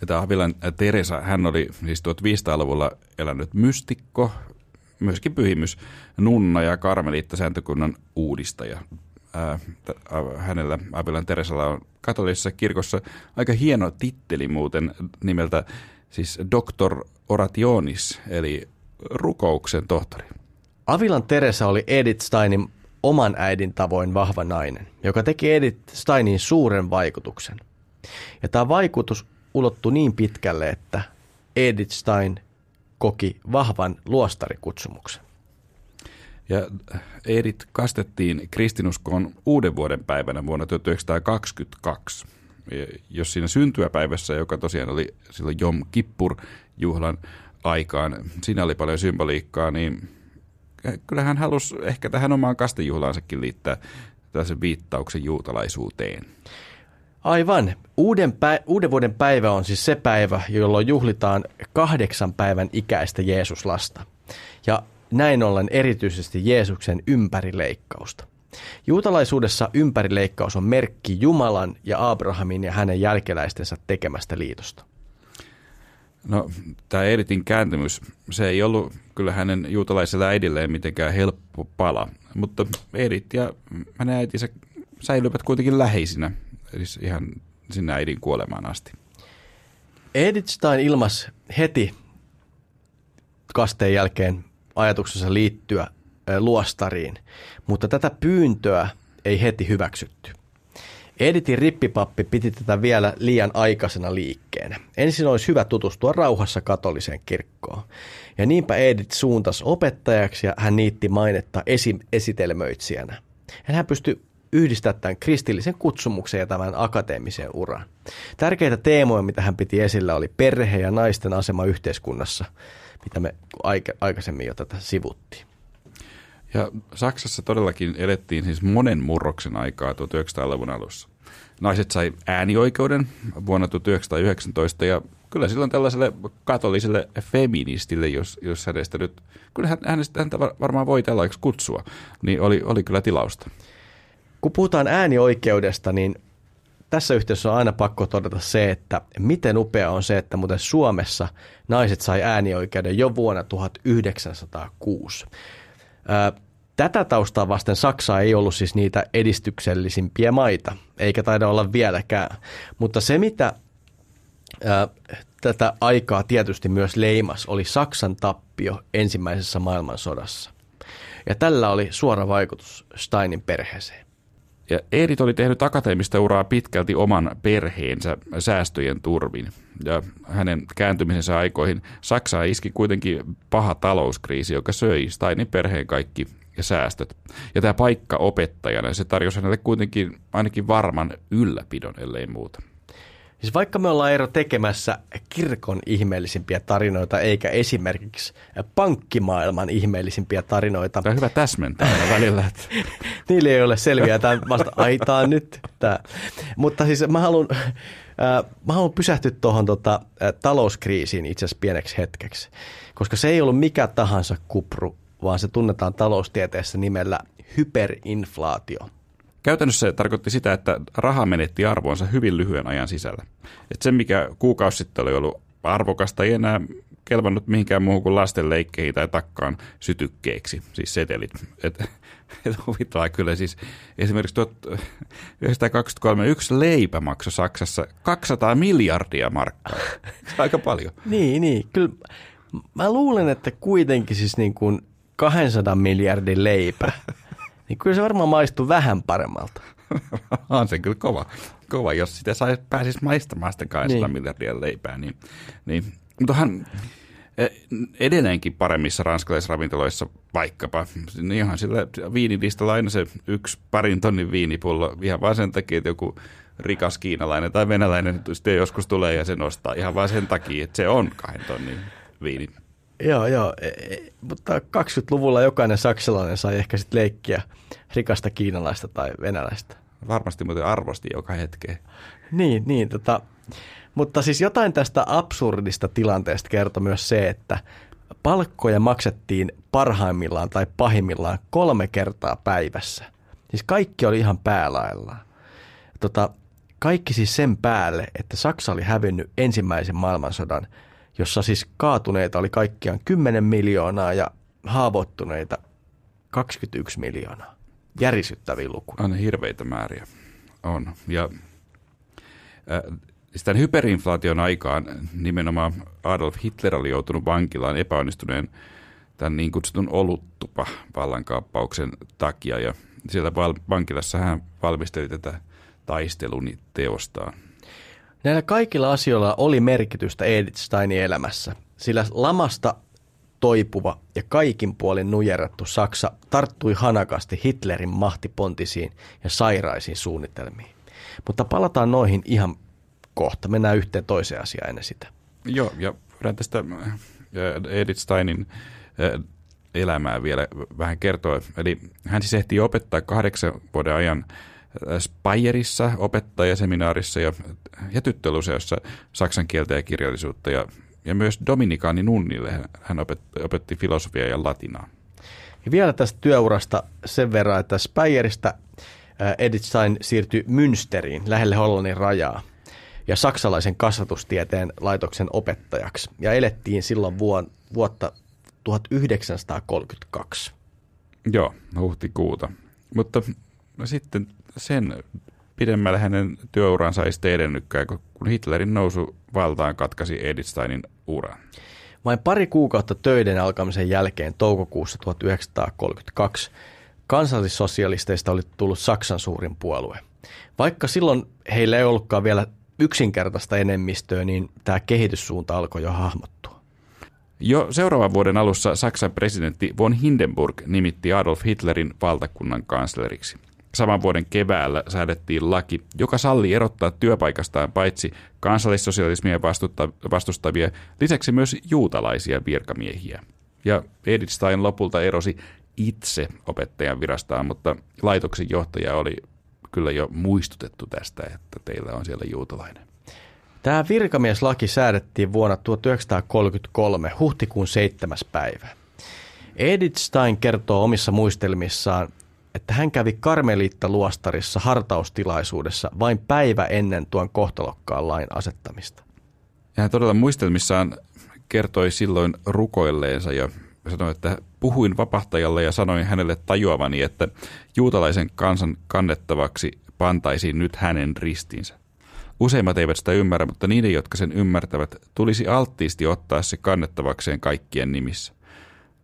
Ja tämä Avilan Teresa, hän oli siis 1500-luvulla elänyt mystikko, myöskin pyhimys, nunna ja karmeliittasääntökunnan uudistaja hänellä, Avilan Teresalla on katolisessa kirkossa aika hieno titteli muuten nimeltä siis Doktor Orationis, eli rukouksen tohtori. Avilan Teresa oli Edith Steinin oman äidin tavoin vahva nainen, joka teki Edith Steinin suuren vaikutuksen. Ja tämä vaikutus ulottui niin pitkälle, että Edith Stein koki vahvan luostarikutsumuksen. Ja Edith kastettiin kristinuskoon uuden vuoden päivänä vuonna 1922. Jos siinä syntyäpäivässä, joka tosiaan oli silloin Jom Kippur-juhlan aikaan, siinä oli paljon symboliikkaa, niin kyllä hän halusi ehkä tähän omaan kastejuhlaansakin liittää tällaisen viittauksen juutalaisuuteen. Aivan. Uuden, pä- uuden vuoden päivä on siis se päivä, jolloin juhlitaan kahdeksan päivän ikäistä Jeesuslasta. Ja näin ollen erityisesti Jeesuksen ympärileikkausta. Juutalaisuudessa ympärileikkaus on merkki Jumalan ja Abrahamin ja hänen jälkeläistensä tekemästä liitosta. No, tämä Editin kääntymys, se ei ollut kyllä hänen juutalaisella äidilleen mitenkään helppo pala, mutta Edit ja hänen äitinsä säilyvät kuitenkin läheisinä, eli ihan sinne äidin kuolemaan asti. Edith Stein ilmas heti kasteen jälkeen ajatuksensa liittyä luostariin, mutta tätä pyyntöä ei heti hyväksytty. Editin rippipappi piti tätä vielä liian aikaisena liikkeenä. Ensin olisi hyvä tutustua rauhassa katoliseen kirkkoon. Ja niinpä Edith suuntas opettajaksi ja hän niitti mainetta esi- esitelmöitsijänä. Ja hän pystyi yhdistämään tämän kristillisen kutsumuksen ja tämän akateemisen uran. Tärkeitä teemoja, mitä hän piti esillä, oli perhe ja naisten asema yhteiskunnassa, mitä me aikaisemmin jo tätä sivuttiin. Ja Saksassa todellakin elettiin siis monen murroksen aikaa 1900-luvun alussa. Naiset sai äänioikeuden vuonna 1919 ja kyllä silloin tällaiselle katoliselle feministille, jos, jos hänestä nyt, kyllä hänestä häntä varmaan voi tällaiseksi kutsua, niin oli, oli kyllä tilausta. Kun puhutaan äänioikeudesta, niin tässä yhteydessä on aina pakko todeta se, että miten upea on se, että muuten Suomessa naiset sai äänioikeuden jo vuonna 1906. Tätä taustaa vasten Saksa ei ollut siis niitä edistyksellisimpiä maita, eikä taida olla vieläkään. Mutta se, mitä tätä aikaa tietysti myös leimas, oli Saksan tappio ensimmäisessä maailmansodassa. Ja tällä oli suora vaikutus Steinin perheeseen. Ja Edith oli tehnyt akateemista uraa pitkälti oman perheensä säästöjen turvin. Ja hänen kääntymisensä aikoihin Saksaa iski kuitenkin paha talouskriisi, joka söi Steinin perheen kaikki ja säästöt. Ja tämä paikka opettajana, se tarjosi hänelle kuitenkin ainakin varman ylläpidon, ellei muuta. Siis vaikka me ollaan ero tekemässä kirkon ihmeellisimpiä tarinoita, eikä esimerkiksi pankkimaailman ihmeellisimpiä tarinoita. Tämä on hyvä täsmentää välillä. Että... *laughs* Niille ei ole selviä, tämä vasta aitaa nyt. Tämä. Mutta siis mä haluan, äh, mä haluan pysähtyä tuohon tota, äh, talouskriisiin itse asiassa pieneksi hetkeksi, koska se ei ollut mikä tahansa kupru, vaan se tunnetaan taloustieteessä nimellä hyperinflaatio. Käytännössä se tarkoitti sitä, että raha menetti arvoonsa hyvin lyhyen ajan sisällä. Et se, mikä kuukausi sitten oli ollut arvokasta, ei enää kelvannut mihinkään muuhun kuin lasten leikkeihin tai takkaan sytykkeeksi, siis setelit. Et, *laughs* et huvittaa kyllä siis esimerkiksi 1923 yksi leipä maksoi Saksassa 200 miljardia markkaa. Aika paljon. *laughs* niin, niin. Kyllä mä luulen, että kuitenkin siis niin kuin 200 miljardin leipä, *laughs* niin kyllä se varmaan maistuu vähän paremmalta. *laughs* on se kyllä kova. kova. Jos sitä sais, pääsisi maistamaan sitä 200 niin. miljardia leipää, niin, niin mutta hän e, edelleenkin paremmissa ranskalaisravintoloissa vaikkapa, niin ihan sillä viinilistalla aina se yksi parin tonnin viinipullo, ihan vaan sen takia, että joku rikas kiinalainen tai venäläinen sitten joskus tulee ja se nostaa ihan vaan sen takia, että se on kahden tonnin viini. Joo, joo. E, e, mutta 20-luvulla jokainen saksalainen sai ehkä sitten leikkiä rikasta kiinalaista tai venäläistä. Varmasti muuten arvosti joka hetke. Niin, niin. Tota, mutta siis jotain tästä absurdista tilanteesta kertoi myös se, että palkkoja maksettiin parhaimmillaan tai pahimmillaan kolme kertaa päivässä. Siis kaikki oli ihan päälaillaan. Tota, kaikki siis sen päälle, että Saksa oli hävinnyt ensimmäisen maailmansodan – jossa siis kaatuneita oli kaikkiaan 10 miljoonaa ja haavoittuneita 21 miljoonaa. Järisyttäviä lukuja. On hirveitä määriä. On. Ja äh, tämän hyperinflaation aikaan nimenomaan Adolf Hitler oli joutunut vankilaan epäonnistuneen tämän niin kutsutun oluttupa vallankaappauksen takia. Ja siellä vankilassa hän valmisteli tätä taistelun teostaan. Näillä kaikilla asioilla oli merkitystä Edith Steinin elämässä, sillä lamasta toipuva ja kaikin puolin nujerattu Saksa tarttui hanakasti Hitlerin mahtipontisiin ja sairaisiin suunnitelmiin. Mutta palataan noihin ihan kohta. Mennään yhteen toiseen asiaan ennen sitä. Joo, ja voidaan tästä äh, Edith Steinin äh, elämää vielä vähän kertoa. Eli hän siis ehti opettaa kahdeksan vuoden ajan Speyerissa, opettajaseminaarissa ja, ja tyttöluseossa saksan kieltä ja kirjallisuutta ja, ja myös Dominikaani Nunnille hän opetti, opetti filosofiaa ja latinaa. Ja vielä tästä työurasta sen verran, että Speyeristä Edith Stein siirtyi Münsteriin lähelle Hollannin rajaa ja saksalaisen kasvatustieteen laitoksen opettajaksi. Ja elettiin silloin vuotta 1932. Joo, huhtikuuta. Mutta sitten sen pidemmälle hänen työuransa ei sitten edennytkään, kun Hitlerin nousu valtaan katkaisi Edith Steinin uran. Vain pari kuukautta töiden alkamisen jälkeen toukokuussa 1932 kansallissosialisteista oli tullut Saksan suurin puolue. Vaikka silloin heillä ei ollutkaan vielä yksinkertaista enemmistöä, niin tämä kehityssuunta alkoi jo hahmottua. Jo seuraavan vuoden alussa Saksan presidentti von Hindenburg nimitti Adolf Hitlerin valtakunnan kansleriksi. Saman vuoden keväällä säädettiin laki, joka salli erottaa työpaikastaan paitsi kansallissosialismia vastustavia, lisäksi myös juutalaisia virkamiehiä. Ja Edith Stein lopulta erosi itse opettajan virastaan, mutta laitoksen johtaja oli kyllä jo muistutettu tästä, että teillä on siellä juutalainen. Tämä virkamieslaki säädettiin vuonna 1933 huhtikuun 7. päivä. Edith Stein kertoo omissa muistelmissaan, että hän kävi Karmeliitta-luostarissa hartaustilaisuudessa vain päivä ennen tuon kohtalokkaan lain asettamista. Ja hän todella muistelmissaan kertoi silloin rukoilleensa ja sanoi, että puhuin vapahtajalle ja sanoin hänelle tajuavani, että juutalaisen kansan kannettavaksi pantaisiin nyt hänen ristinsä. Useimmat eivät sitä ymmärrä, mutta niiden, jotka sen ymmärtävät, tulisi alttiisti ottaa se kannettavakseen kaikkien nimissä.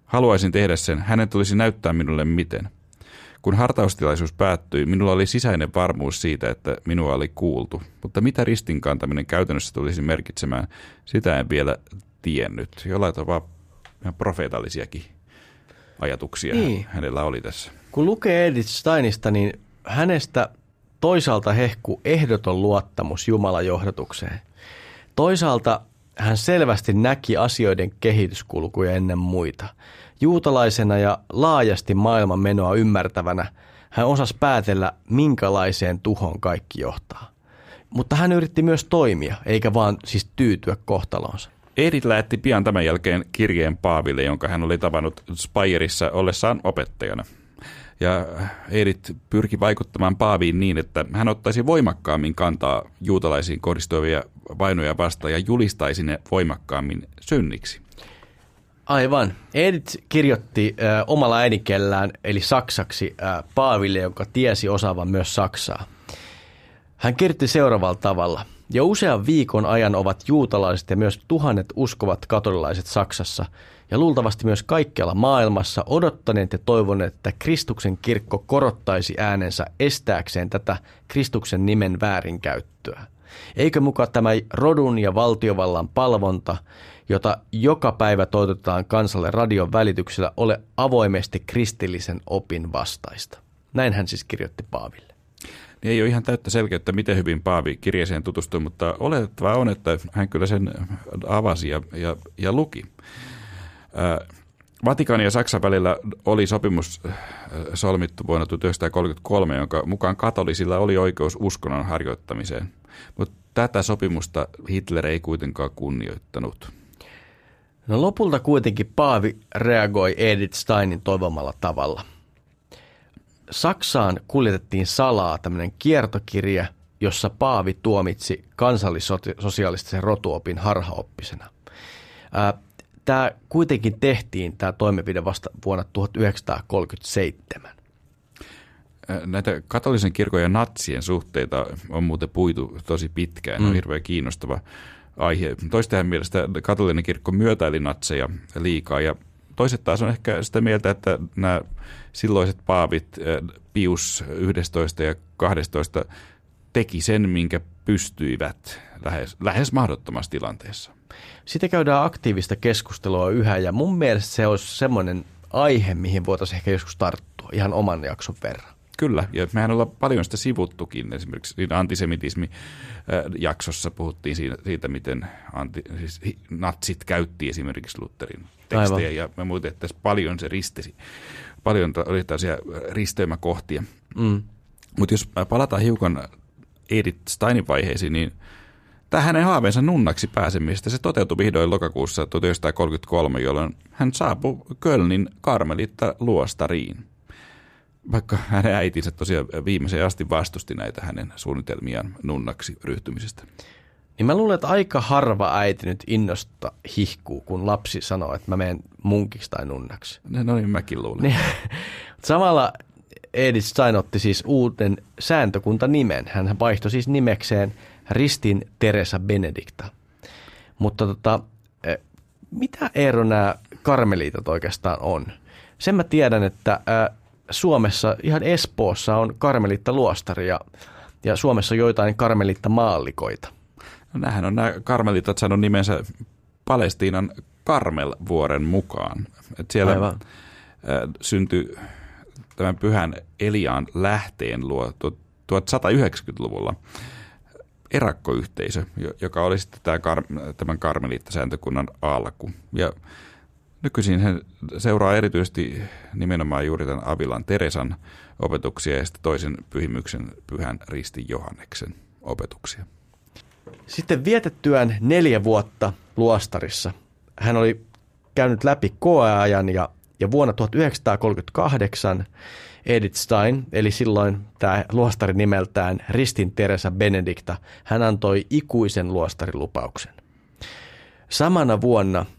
Haluaisin tehdä sen, hänen tulisi näyttää minulle miten. Kun hartaustilaisuus päättyi, minulla oli sisäinen varmuus siitä, että minua oli kuultu, mutta mitä ristin kantaminen käytännössä tulisi merkitsemään, sitä en vielä tiennyt. Jollain tavalla profeetallisiakin ajatuksia niin. hänellä oli tässä. Kun lukee Edith Steinista, niin hänestä toisaalta hehku ehdoton luottamus Jumalan johdatukseen. Toisaalta hän selvästi näki asioiden kehityskulkuja ennen muita. Juutalaisena ja laajasti maailman menoa ymmärtävänä hän osasi päätellä, minkälaiseen tuhon kaikki johtaa. Mutta hän yritti myös toimia, eikä vaan siis tyytyä kohtalonsa. Edith lähetti pian tämän jälkeen kirjeen Paaville, jonka hän oli tavannut Speyerissa ollessaan opettajana. Ja Edith pyrki vaikuttamaan Paaviin niin, että hän ottaisi voimakkaammin kantaa juutalaisiin kohdistuvia vainoja vastaan ja julistaisi ne voimakkaammin synniksi. Aivan. Edith kirjoitti äh, omalla äidinkielellään, eli saksaksi, äh, Paaville, joka tiesi osaavan myös saksaa. Hän kirjoitti seuraavalla tavalla – jo usean viikon ajan ovat juutalaiset ja myös tuhannet uskovat katolilaiset Saksassa ja luultavasti myös kaikkialla maailmassa odottaneet ja toivoneet, että Kristuksen kirkko korottaisi äänensä estääkseen tätä Kristuksen nimen väärinkäyttöä. Eikö muka tämä rodun ja valtiovallan palvonta, jota joka päivä toitotetaan kansalle radion välityksellä, ole avoimesti kristillisen opin vastaista? Näin hän siis kirjoitti Paaville niin ei ole ihan täyttä selkeyttä, miten hyvin Paavi kirjeeseen tutustui, mutta oletettavaa on, että hän kyllä sen avasi ja, ja, ja luki. Vatikaani ja Saksan välillä oli sopimus solmittu vuonna 1933, jonka mukaan katolisilla oli oikeus uskonnon harjoittamiseen. Mutta tätä sopimusta Hitler ei kuitenkaan kunnioittanut. No lopulta kuitenkin Paavi reagoi Edith Steinin toivomalla tavalla – Saksaan kuljetettiin salaa tämmöinen kiertokirja, jossa Paavi tuomitsi kansallissosiaalistisen rotuopin harhaoppisena. Tämä kuitenkin tehtiin, tämä toimenpide vasta vuonna 1937. Näitä katolisen kirkon ja natsien suhteita on muuten puitu tosi pitkään, mm. on hirveän kiinnostava aihe. Toisten mielestä katolinen kirkko myötäili natseja liikaa ja Toiset taas on ehkä sitä mieltä, että nämä silloiset paavit, eh, Pius 11 ja 12, teki sen, minkä pystyivät lähes, lähes mahdottomassa tilanteessa. Siitä käydään aktiivista keskustelua yhä ja mun mielestä se olisi semmoinen aihe, mihin voitaisiin ehkä joskus tarttua ihan oman jakson verran. Kyllä, ja mehän ollaan paljon sitä sivuttukin. Esimerkiksi siinä antisemitismi-jaksossa puhuttiin siitä, miten anti, siis natsit käytti esimerkiksi Lutherin tekstejä, Aivan. ja me muuten, että paljon se ristesi. Paljon oli tällaisia risteymäkohtia. Mm. Mutta jos palataan hiukan Edith Steinin vaiheisiin, niin tämä hänen haaveensa nunnaksi pääsemistä, se toteutui vihdoin lokakuussa 1933, jolloin hän saapui Kölnin karmelitta luostariin vaikka hänen äitinsä tosiaan viimeiseen asti vastusti näitä hänen suunnitelmiaan nunnaksi ryhtymisestä. Niin mä luulen, että aika harva äiti nyt innosta hihkuu, kun lapsi sanoo, että mä menen munkiksi tai nunnaksi. No niin, mäkin luulen. Niin, samalla Edith Stein otti siis uuden sääntökuntanimen. Hän vaihtoi siis nimekseen Ristin Teresa Benedikta. Mutta tota, e, mitä ero nämä karmeliitat oikeastaan on? Sen mä tiedän, että Suomessa, ihan Espoossa on karmelitta luostari ja, ja Suomessa on joitain karmelitta maallikoita. No nämähän on nämä karmelitat saanut nimensä Palestiinan Karmelvuoren mukaan. Et siellä Aivan. syntyi tämän pyhän Eliaan lähteen luo 1190-luvulla erakkoyhteisö, joka oli sitten tämä, tämän karmeliittasääntökunnan alku. Ja Nykyisin hän seuraa erityisesti nimenomaan juuri tämän Avilan Teresan opetuksia ja sitten toisen pyhimyksen Pyhän Risti Johanneksen opetuksia. Sitten vietettyään neljä vuotta luostarissa hän oli käynyt läpi koeajan ja, ja vuonna 1938 Edith Stein, eli silloin tämä luostari nimeltään Ristin Teresa Benedikta, hän antoi ikuisen luostarilupauksen. Samana vuonna –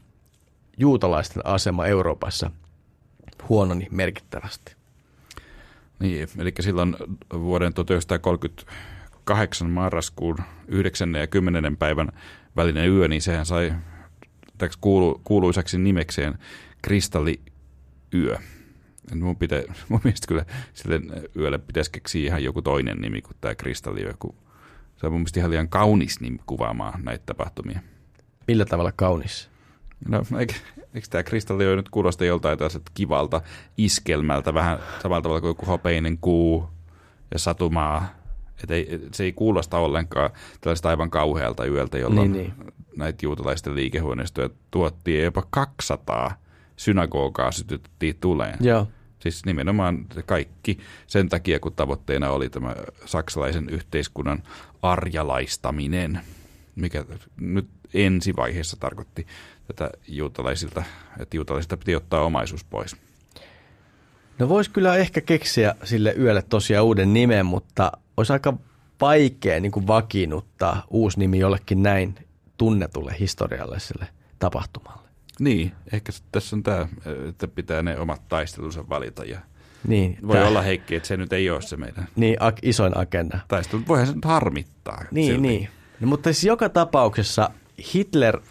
juutalaisten asema Euroopassa huononi merkittävästi. Niin, eli silloin vuoden 1938 marraskuun 9. ja 10. päivän välinen yö, niin sehän sai kuulu, kuuluisaksi nimekseen kristalliyö. Mun, pitä, *laughs* mun mielestä kyllä sille yölle pitäisi keksiä ihan joku toinen nimi kuin tämä kristalliyö, kun se on mun mielestä ihan liian kaunis nimi kuvaamaan näitä tapahtumia. Millä tavalla kaunis? No, eikö, eikö tämä kristalli nyt kuulosta joltain kivalta iskelmältä, vähän samalla tavalla kuin joku hopeinen kuu ja satumaa. Et ei, se ei kuulosta ollenkaan tällaista aivan kauhealta yöltä, jolloin niin, niin. näitä juutalaisten liikehuoneistoja tuottiin jopa 200 synagogaa sytytettiin tuleen. Joo. Siis nimenomaan kaikki sen takia, kun tavoitteena oli tämä saksalaisen yhteiskunnan arjalaistaminen, mikä nyt ensivaiheessa tarkoitti tätä juutalaisilta, että juutalaisilta piti ottaa omaisuus pois. No voisi kyllä ehkä keksiä sille yölle tosiaan uuden nimen, mutta olisi aika vaikea niin kuin vakiinnuttaa uusi nimi jollekin näin tunnetulle historialliselle tapahtumalle. Niin, ehkä tässä on tämä, että pitää ne omat taistelunsa valita ja niin, voi tämä. olla Heikki, että se nyt ei ole se meidän. Niin, isoin agenda. Taistelu, voihan se nyt harmittaa. Niin, silti. niin. No, mutta siis joka tapauksessa Hitler –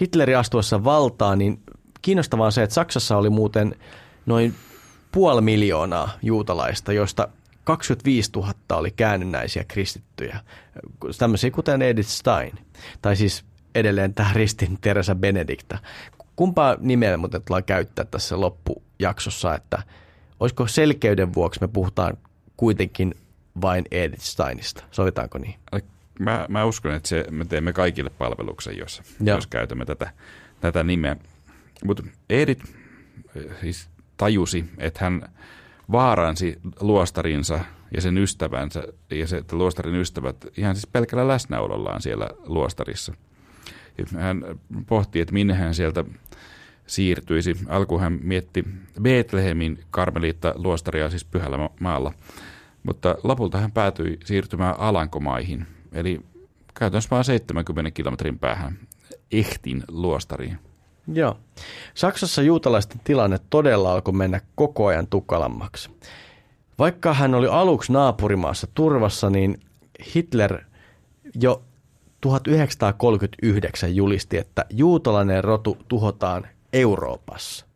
Hitleri astuessa valtaan, niin kiinnostavaa on se, että Saksassa oli muuten noin puoli miljoonaa juutalaista, joista 25 000 oli käännynnäisiä kristittyjä, tämmöisiä kuten Edith Stein, tai siis edelleen tämä ristin Teresa Benedikta. Kumpaa nimeä muuten tullaan käyttää tässä loppujaksossa, että olisiko selkeyden vuoksi me puhutaan kuitenkin vain Edith Steinista, sovitaanko niin? Mä, mä uskon, että se, me teemme kaikille palveluksen, jos, jos käytämme tätä, tätä nimeä. Mutta Edith siis tajusi, että hän vaaransi luostarinsa ja sen ystävänsä, ja se, että luostarin ystävät ihan siis pelkällä läsnäolollaan siellä luostarissa. Hän pohti, että minne hän sieltä siirtyisi. Alkuun hän mietti Bethlehemin karmeliitta luostaria siis pyhällä maalla, mutta lopulta hän päätyi siirtymään Alankomaihin – Eli käytännössä vain 70 kilometrin päähän Ehtin luostariin. Joo. Saksassa juutalaisten tilanne todella alkoi mennä koko ajan tukalammaksi. Vaikka hän oli aluksi naapurimaassa turvassa, niin Hitler jo 1939 julisti, että juutalainen rotu tuhotaan Euroopassa.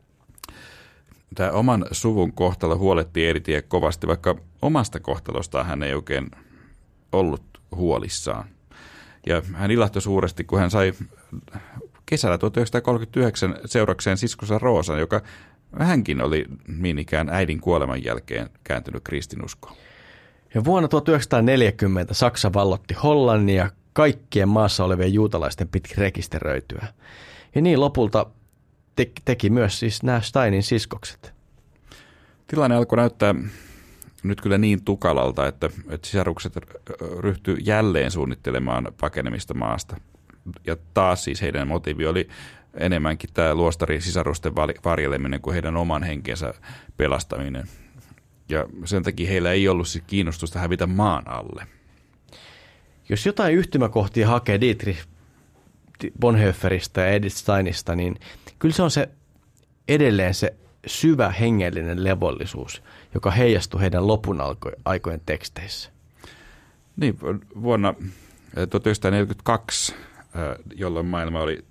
Tämä oman suvun kohtalo huoletti Eritie kovasti, vaikka omasta kohtalostaan hän ei oikein ollut huolissaan. Ja hän ilahtui suuresti, kun hän sai kesällä 1939 seurakseen siskonsa Roosan, joka hänkin oli niin ikään äidin kuoleman jälkeen kääntynyt kristinuskoon. Ja vuonna 1940 Saksa vallotti Hollannin ja kaikkien maassa olevien juutalaisten piti rekisteröityä. Ja niin lopulta te- teki myös siis nämä Steinin siskokset. Tilanne alkoi näyttää nyt kyllä niin tukalalta, että, että sisarukset ryhtyi jälleen suunnittelemaan pakenemista maasta. Ja taas siis heidän motiivi oli enemmänkin tämä luostarin sisarusten varjeleminen kuin heidän oman henkensä pelastaminen. Ja sen takia heillä ei ollut siis kiinnostusta hävitä maan alle. Jos jotain yhtymäkohtia hakee Dietrich Bonhoefferista ja Edith Steinista, niin kyllä se on se edelleen se syvä hengellinen levollisuus, joka heijastui heidän lopun aikojen teksteissä. Niin, vuonna 1942, jolloin maailma oli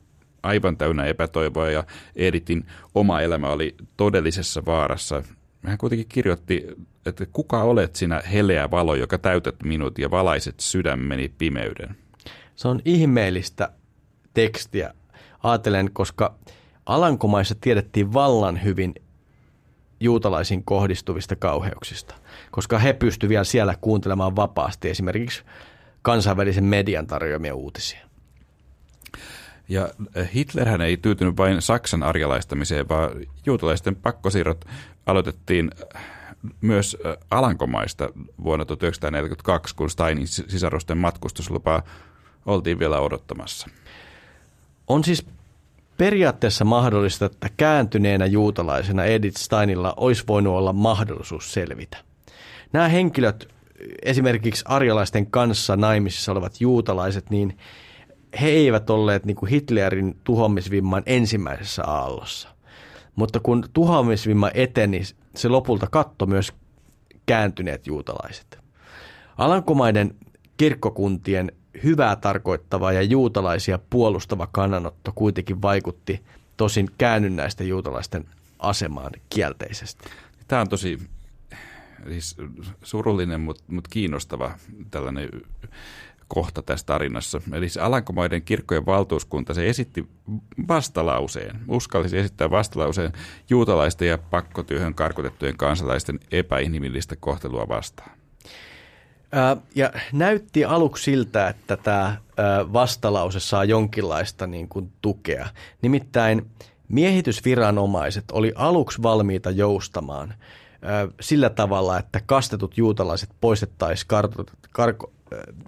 aivan täynnä epätoivoa ja Editin oma elämä oli todellisessa vaarassa. Hän kuitenkin kirjoitti, että kuka olet sinä heleä valo, joka täytät minut ja valaiset sydämeni pimeyden. Se on ihmeellistä tekstiä. Aatelen, koska Alankomaissa tiedettiin vallan hyvin juutalaisiin kohdistuvista kauheuksista, koska he pystyivät vielä siellä kuuntelemaan vapaasti esimerkiksi kansainvälisen median tarjoamia uutisia. Ja Hitlerhän ei tyytynyt vain Saksan arjalaistamiseen, vaan juutalaisten pakkosiirrot aloitettiin myös Alankomaista vuonna 1942, kun Steinin sisarusten matkustuslupaa oltiin vielä odottamassa. On siis periaatteessa mahdollista, että kääntyneenä juutalaisena Edith Steinilla olisi voinut olla mahdollisuus selvitä. Nämä henkilöt, esimerkiksi arjalaisten kanssa naimisissa olevat juutalaiset, niin he eivät olleet niin kuin Hitlerin tuhoamisvimman ensimmäisessä aallossa. Mutta kun tuhoamisvimma eteni, se lopulta katto myös kääntyneet juutalaiset. Alankomaiden kirkkokuntien hyvää tarkoittava ja juutalaisia puolustava kannanotto kuitenkin vaikutti tosin käännynnäisten juutalaisten asemaan kielteisesti. Tämä on tosi siis surullinen, mutta mut kiinnostava tällainen kohta tässä tarinassa. Eli se Alankomaiden kirkkojen valtuuskunta, se esitti vastalauseen, uskallisi esittää vastalauseen juutalaisten ja pakkotyöhön karkotettujen kansalaisten epäinhimillistä kohtelua vastaan. Ja näytti aluksi siltä, että tämä vastalause saa jonkinlaista niin kuin tukea. Nimittäin miehitysviranomaiset oli aluksi valmiita joustamaan sillä tavalla, että kastetut juutalaiset poistettaisiin karko,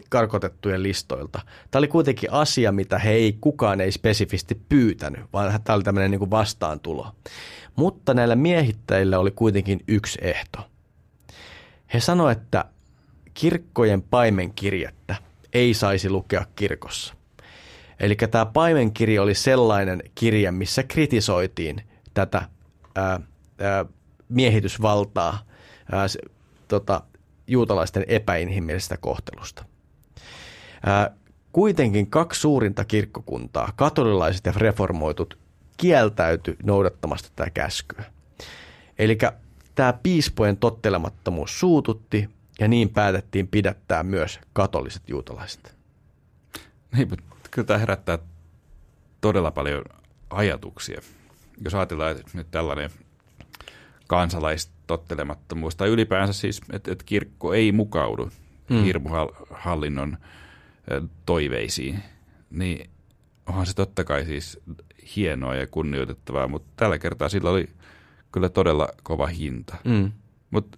karkotettujen listoilta. Tämä oli kuitenkin asia, mitä he ei, kukaan ei spesifisti pyytänyt, vaan tämä oli tämmöinen niin kuin vastaantulo. Mutta näillä miehittäjillä oli kuitenkin yksi ehto. He sanoivat, että kirkkojen paimenkirjettä ei saisi lukea kirkossa. Eli tämä paimenkirja oli sellainen kirja, missä kritisoitiin tätä ää, ää, miehitysvaltaa ää, se, tota, juutalaisten epäinhimillisestä kohtelusta. Ää, kuitenkin kaksi suurinta kirkkokuntaa, katolilaiset ja reformoitut, kieltäytyi noudattamasta tätä käskyä. Eli tämä piispojen tottelemattomuus suututti ja niin päätettiin pidättää myös katoliset juutalaiset. Niin, mutta kyllä tämä herättää todella paljon ajatuksia. Jos ajatellaan, että nyt tällainen kansalaistottelemattomuus, tai ylipäänsä siis, että, että kirkko ei mukaudu mm. hirmuhallinnon toiveisiin, niin onhan se totta kai siis hienoa ja kunnioitettavaa, mutta tällä kertaa sillä oli kyllä todella kova hinta. Mm. Mutta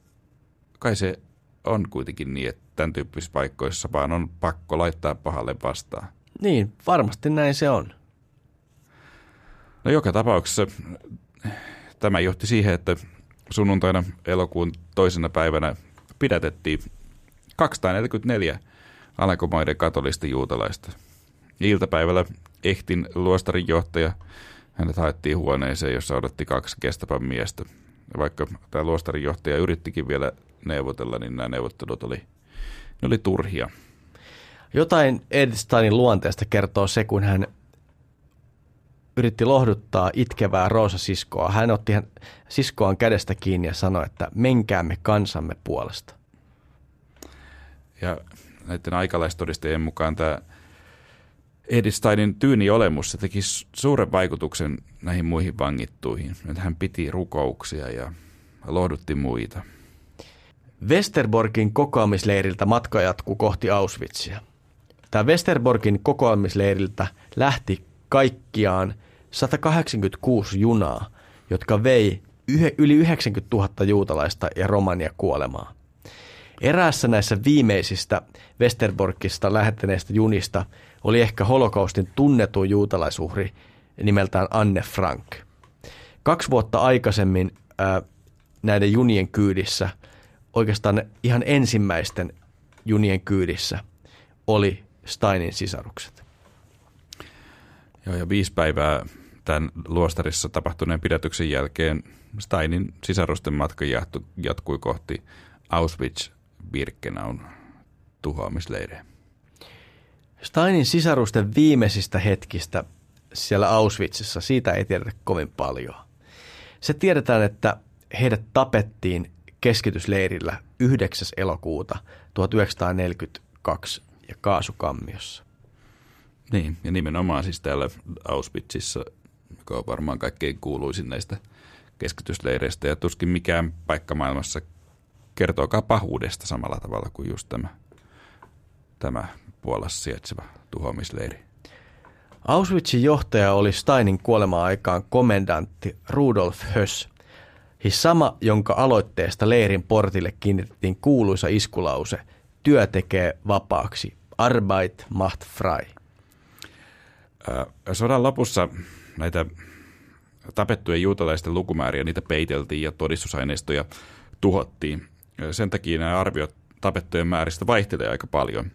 kai se on kuitenkin niin, että tämän tyyppisissä paikoissa vaan on pakko laittaa pahalle vastaan. Niin, varmasti näin se on. No joka tapauksessa tämä johti siihen, että sunnuntaina elokuun toisena päivänä pidätettiin 244 alankomaiden katolista juutalaista. Iltapäivällä Ehtin luostarin johtaja, hänet haettiin huoneeseen, jossa odotti kaksi kestävän miestä. Vaikka tämä luostarin johtaja yrittikin vielä neuvotella, niin nämä neuvottelut oli, ne oli turhia. Jotain Edsteinin luonteesta kertoo se, kun hän yritti lohduttaa itkevää Roosa-siskoa. Hän otti hän, siskoaan kädestä kiinni ja sanoi, että menkäämme kansamme puolesta. Ja näiden aikalaistodistajien mukaan tämä Edith Steinin tyyni olemus se teki suuren vaikutuksen näihin muihin vangittuihin. Hän piti rukouksia ja lohdutti muita. Westerborgin kokoamisleiriltä matka jatkuu kohti Auschwitzia. Tämä Westerborgin kokoamisleiriltä lähti kaikkiaan 186 junaa, jotka vei yli 90 000 juutalaista ja romania kuolemaa. Eräässä näissä viimeisistä Westerborgista lähettäneistä junista oli ehkä holokaustin tunnetuin juutalaisuhri nimeltään Anne Frank. Kaksi vuotta aikaisemmin ää, näiden junien kyydissä, oikeastaan ihan ensimmäisten junien kyydissä, oli Steinin sisarukset. Joo, ja viisi päivää tämän luostarissa tapahtuneen pidätyksen jälkeen Steinin sisarusten matka jatkui kohti Auschwitz-Birkenaun tuhoamisleirejä. Steinin sisarusten viimeisistä hetkistä siellä Auschwitzissa, siitä ei tiedetä kovin paljon. Se tiedetään, että heidät tapettiin keskitysleirillä 9. elokuuta 1942 ja kaasukammiossa. Niin, ja nimenomaan siis täällä Auschwitzissa, joka on varmaan kaikkein kuuluisin näistä keskitysleireistä, ja tuskin mikään paikka maailmassa kertookaan pahuudesta samalla tavalla kuin just tämä, tämä Puolassa sijaitseva tuhoamisleiri. Auschwitzin johtaja oli Steinin kuolema-aikaan komendantti Rudolf Höss, siis sama, jonka aloitteesta leirin portille kiinnitettiin kuuluisa iskulause Työ tekee vapaaksi. Arbeit macht frei. Sodan lopussa näitä tapettujen juutalaisten lukumääriä, niitä peiteltiin ja todistusaineistoja tuhottiin. Sen takia nämä arviot tapettujen määristä vaihtelee aika paljon.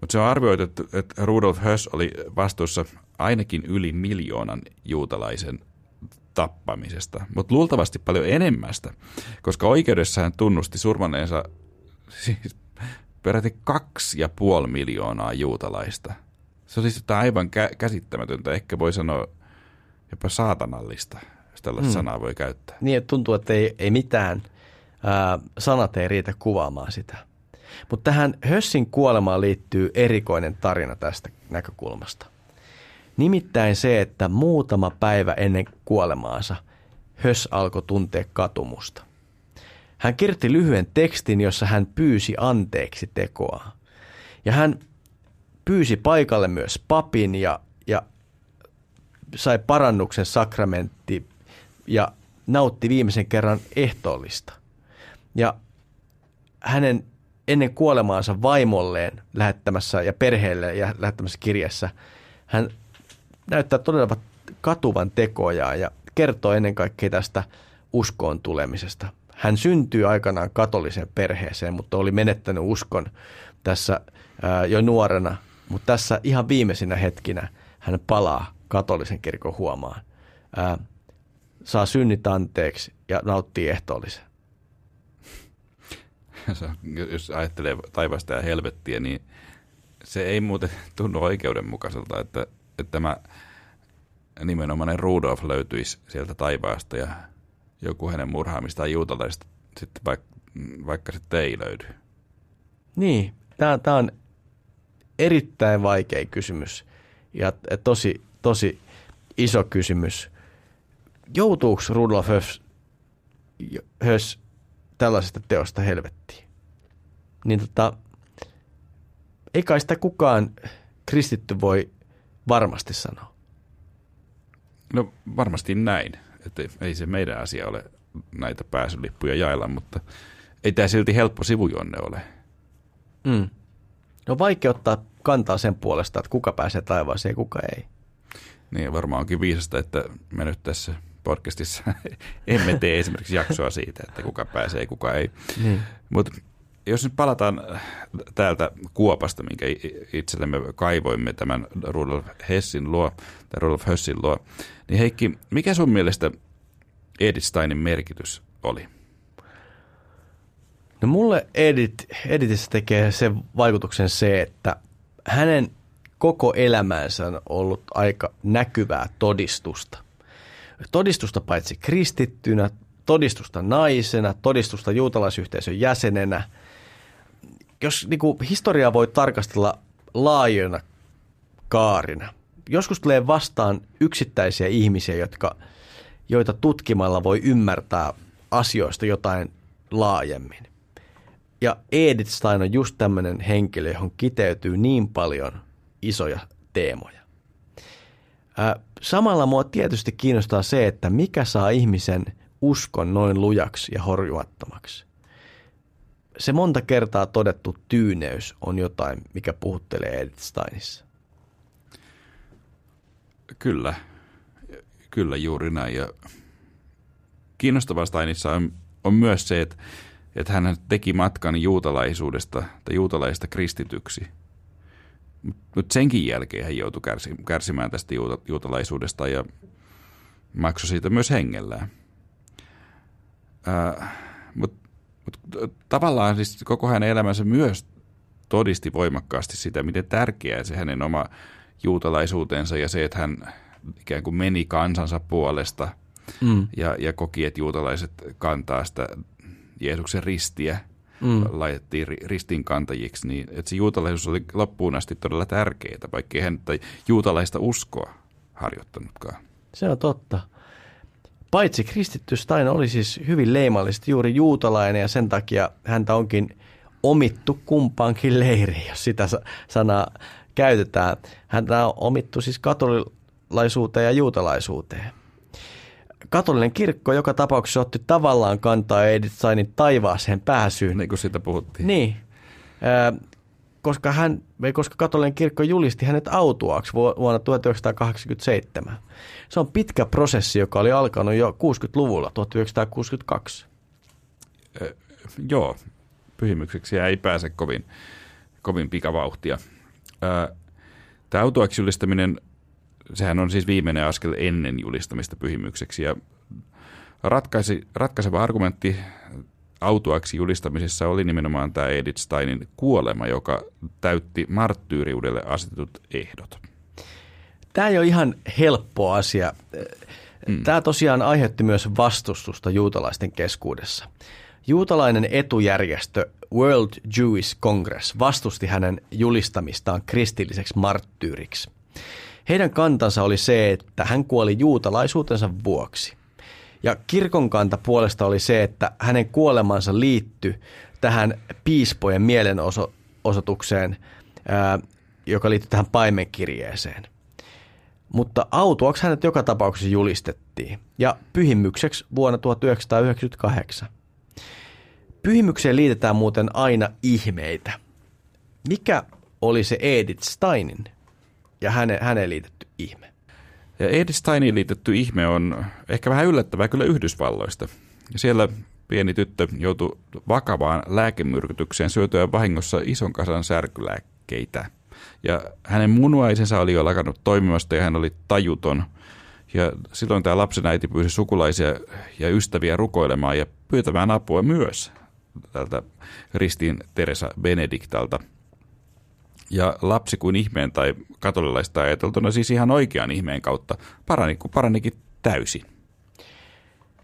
Mutta se on arvioitu, että, Rudolf Höss oli vastuussa ainakin yli miljoonan juutalaisen tappamisesta, mutta luultavasti paljon enemmästä, koska oikeudessa hän tunnusti surmanneensa siis peräti kaksi ja puoli miljoonaa juutalaista. Se oli sitä aivan kä- käsittämätöntä, ehkä voi sanoa jopa saatanallista, jos tällaista hmm. sanaa voi käyttää. Niin, että tuntuu, että ei, ei mitään, ää, sanat ei riitä kuvaamaan sitä. Mutta tähän Hössin kuolemaan liittyy erikoinen tarina tästä näkökulmasta. Nimittäin se, että muutama päivä ennen kuolemaansa Höss alkoi tuntea katumusta. Hän kirjoitti lyhyen tekstin, jossa hän pyysi anteeksi tekoa. Ja hän pyysi paikalle myös papin ja, ja sai parannuksen sakramentti ja nautti viimeisen kerran ehtoollista. Ja hänen ennen kuolemaansa vaimolleen lähettämässä ja perheelle ja lähettämässä kirjassa hän näyttää todella katuvan tekoja ja kertoo ennen kaikkea tästä uskoon tulemisesta. Hän syntyy aikanaan katoliseen perheeseen, mutta oli menettänyt uskon tässä ää, jo nuorena. Mutta tässä ihan viimeisinä hetkinä hän palaa katolisen kirkon huomaan. Ää, saa synnit anteeksi ja nauttii ehtoollisen. *laughs* Jos ajattelee taivasta ja helvettiä, niin se ei muuten tunnu oikeudenmukaiselta, että, että tämä nimenomainen Rudolf löytyisi sieltä taivaasta ja joku hänen murhaamistaan juutalaisista sitten vaikka, vaikka sitten ei löydy. Niin, tämä, tämä on erittäin vaikea kysymys ja tosi, tosi iso kysymys. Joutuuko Rudolf Höss, Höss tällaisesta teosta helvettiin? Niin tota, ei kai sitä kukaan kristitty voi varmasti sanoa. No varmasti näin. Että ei se meidän asia ole näitä pääsylippuja jaella, mutta ei tämä silti helppo sivujonne ole. Mm. No vaikea ottaa kantaa sen puolesta, että kuka pääsee taivaaseen ja kuka ei. Niin, varmaan onkin viisasta, että me nyt tässä podcastissa *laughs* emme tee esimerkiksi jaksoa siitä, että kuka pääsee ja kuka ei. Niin. Mutta jos nyt palataan täältä kuopasta, minkä itsellemme kaivoimme tämän Rudolf Hessin luo, tai Rudolf Hessin luo, niin Heikki, mikä sun mielestä Edith Steinin merkitys oli? No mulle Edith, Edithissä tekee sen vaikutuksen se, että hänen koko elämänsä on ollut aika näkyvää todistusta. Todistusta paitsi kristittynä, todistusta naisena, todistusta juutalaisyhteisön jäsenenä – jos niin kuin, historiaa voi tarkastella laajana kaarina. Joskus tulee vastaan yksittäisiä ihmisiä, jotka, joita tutkimalla voi ymmärtää asioista jotain laajemmin. Ja Edith Stein on just tämmöinen henkilö, johon kiteytyy niin paljon isoja teemoja. Samalla mua tietysti kiinnostaa se, että mikä saa ihmisen uskon noin lujaksi ja horjuattomaksi. Se monta kertaa todettu tyyneys on jotain, mikä puhuttelee Edith Steinissa. Kyllä, kyllä juuri näin. Ja kiinnostavaa Steinissa on, on myös se, että, että hän teki matkan juutalaisuudesta tai juutalaista kristityksi – mutta senkin jälkeen hän joutui kärsimään tästä juutalaisuudesta ja maksoi siitä myös hengellään. Mutta mut, tavallaan siis koko hänen elämänsä myös todisti voimakkaasti sitä, miten tärkeää se hänen oma juutalaisuutensa ja se, että hän ikään kuin meni kansansa puolesta mm. ja, ja koki, että juutalaiset kantaa sitä Jeesuksen ristiä – mm. laitettiin ristinkantajiksi, niin että se juutalaisuus oli loppuun asti todella tärkeää, vaikka hän tai juutalaista uskoa harjoittanutkaan. Se on totta. Paitsi kristitty Stein oli siis hyvin leimallisesti juuri juutalainen ja sen takia häntä onkin omittu kumpaankin leiriin, jos sitä sanaa käytetään. Häntä on omittu siis katolilaisuuteen ja juutalaisuuteen katolinen kirkko joka tapauksessa otti tavallaan kantaa Edith Steinin taivaaseen pääsyyn. Niin kuin siitä puhuttiin. Niin, koska, hän, koska katolinen kirkko julisti hänet autuaksi vuonna 1987. Se on pitkä prosessi, joka oli alkanut jo 60-luvulla, 1962. Ö, joo, pyhimykseksi ei pääse kovin, kovin pikavauhtia. Tämä autuaksi julistaminen sehän on siis viimeinen askel ennen julistamista pyhimykseksi. Ja ratkaisi, ratkaiseva argumentti autuaksi julistamisessa oli nimenomaan tämä Edith Steinin kuolema, joka täytti marttyyriudelle asetetut ehdot. Tämä ei ole ihan helppo asia. Mm. Tämä tosiaan aiheutti myös vastustusta juutalaisten keskuudessa. Juutalainen etujärjestö World Jewish Congress vastusti hänen julistamistaan kristilliseksi marttyyriksi – heidän kantansa oli se, että hän kuoli juutalaisuutensa vuoksi. Ja kirkon kanta puolesta oli se, että hänen kuolemansa liittyi tähän piispojen mielenosoitukseen, joka liittyi tähän paimenkirjeeseen. Mutta autuaksi hänet joka tapauksessa julistettiin ja pyhimykseksi vuonna 1998. Pyhimykseen liitetään muuten aina ihmeitä. Mikä oli se Edith Steinin ja häne, häneen liitetty ihme. Ja Edith Steiniin liitetty ihme on ehkä vähän yllättävää kyllä Yhdysvalloista. Siellä pieni tyttö joutui vakavaan lääkemyrkytykseen syötyä vahingossa ison kasan särkylääkkeitä. Ja hänen munuaisensa oli jo lakannut toimimasta ja hän oli tajuton. Ja silloin tämä lapsen äiti pyysi sukulaisia ja ystäviä rukoilemaan ja pyytämään apua myös tältä ristiin Teresa Benediktalta – ja lapsi kuin ihmeen tai katolilaista ajateltuna siis ihan oikean ihmeen kautta parani, paranikin täysin.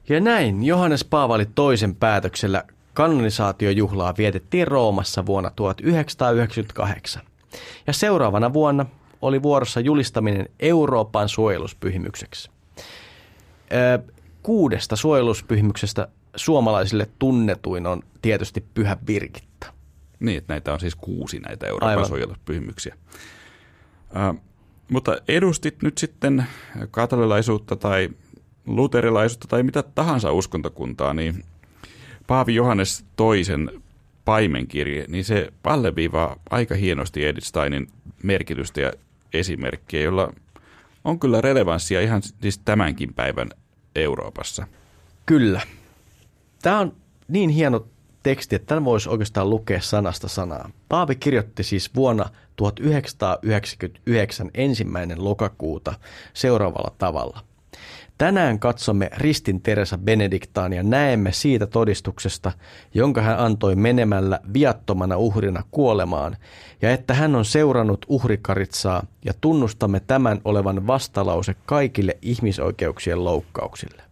Ja näin Johannes Paavali toisen päätöksellä kanonisaatiojuhlaa vietettiin Roomassa vuonna 1998. Ja seuraavana vuonna oli vuorossa julistaminen Euroopan suojeluspyhimykseksi. Kuudesta suojeluspyhimyksestä suomalaisille tunnetuin on tietysti Pyhä Virgitta. Niin, että näitä on siis kuusi näitä Euroopan suojeluspyhimyksiä. Uh, mutta edustit nyt sitten katolilaisuutta tai luterilaisuutta tai mitä tahansa uskontokuntaa, niin Paavi Johannes toisen paimenkirje, niin se alleviivaa aika hienosti Edith Steinin merkitystä ja esimerkkiä, jolla on kyllä relevanssia ihan siis tämänkin päivän Euroopassa. Kyllä. Tämä on niin hieno teksti, että tämän voisi oikeastaan lukea sanasta sanaa. Paavi kirjoitti siis vuonna 1999 ensimmäinen lokakuuta seuraavalla tavalla. Tänään katsomme ristin Teresa Benediktaan ja näemme siitä todistuksesta, jonka hän antoi menemällä viattomana uhrina kuolemaan, ja että hän on seurannut uhrikaritsaa ja tunnustamme tämän olevan vastalause kaikille ihmisoikeuksien loukkauksille.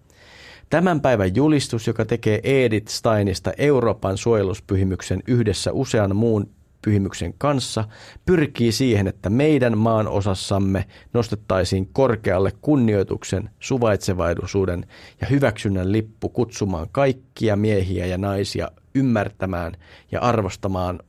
Tämän päivän julistus, joka tekee Edith Steinista Euroopan suojeluspyhimyksen yhdessä usean muun pyhimyksen kanssa pyrkii siihen, että meidän maan osassamme nostettaisiin korkealle kunnioituksen, suvaitsevaisuuden ja hyväksynnän lippu kutsumaan kaikkia miehiä ja naisia ymmärtämään ja arvostamaan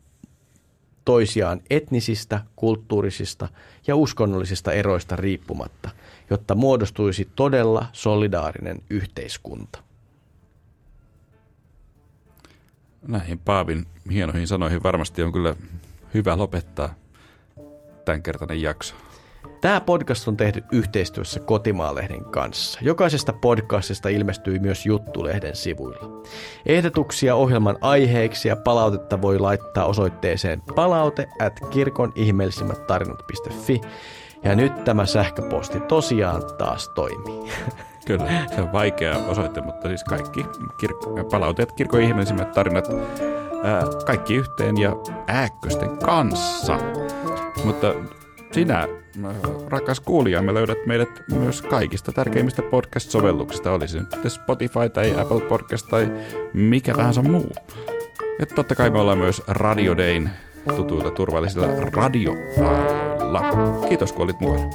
toisiaan etnisistä, kulttuurisista ja uskonnollisista eroista riippumatta, jotta muodostuisi todella solidaarinen yhteiskunta. Näihin Paavin hienoihin sanoihin varmasti on kyllä hyvä lopettaa tämänkertainen jakso. Tämä podcast on tehty yhteistyössä Kotimaalehden kanssa. Jokaisesta podcastista ilmestyy myös Juttulehden sivuilla. Ehdotuksia ohjelman aiheeksi ja palautetta voi laittaa osoitteeseen palaute at kirkon ihmeellisimmät tarinat.fi. Ja nyt tämä sähköposti tosiaan taas toimii. *laughs* Kyllä, se on vaikea osoite, mutta siis kaikki kir- palauteet, kirkon ihmeellisimmät tarinat, ää, kaikki yhteen ja ääkkösten kanssa. Mutta sinä, rakas kuulija, me löydät meidät myös kaikista tärkeimmistä podcast-sovelluksista, olisi nyt Spotify tai Apple Podcast tai mikä tahansa muu. Ja totta kai me ollaan myös Radio Dayn tutuilla turvallisilla radioaalloilla. Kiitos kun olit mukana.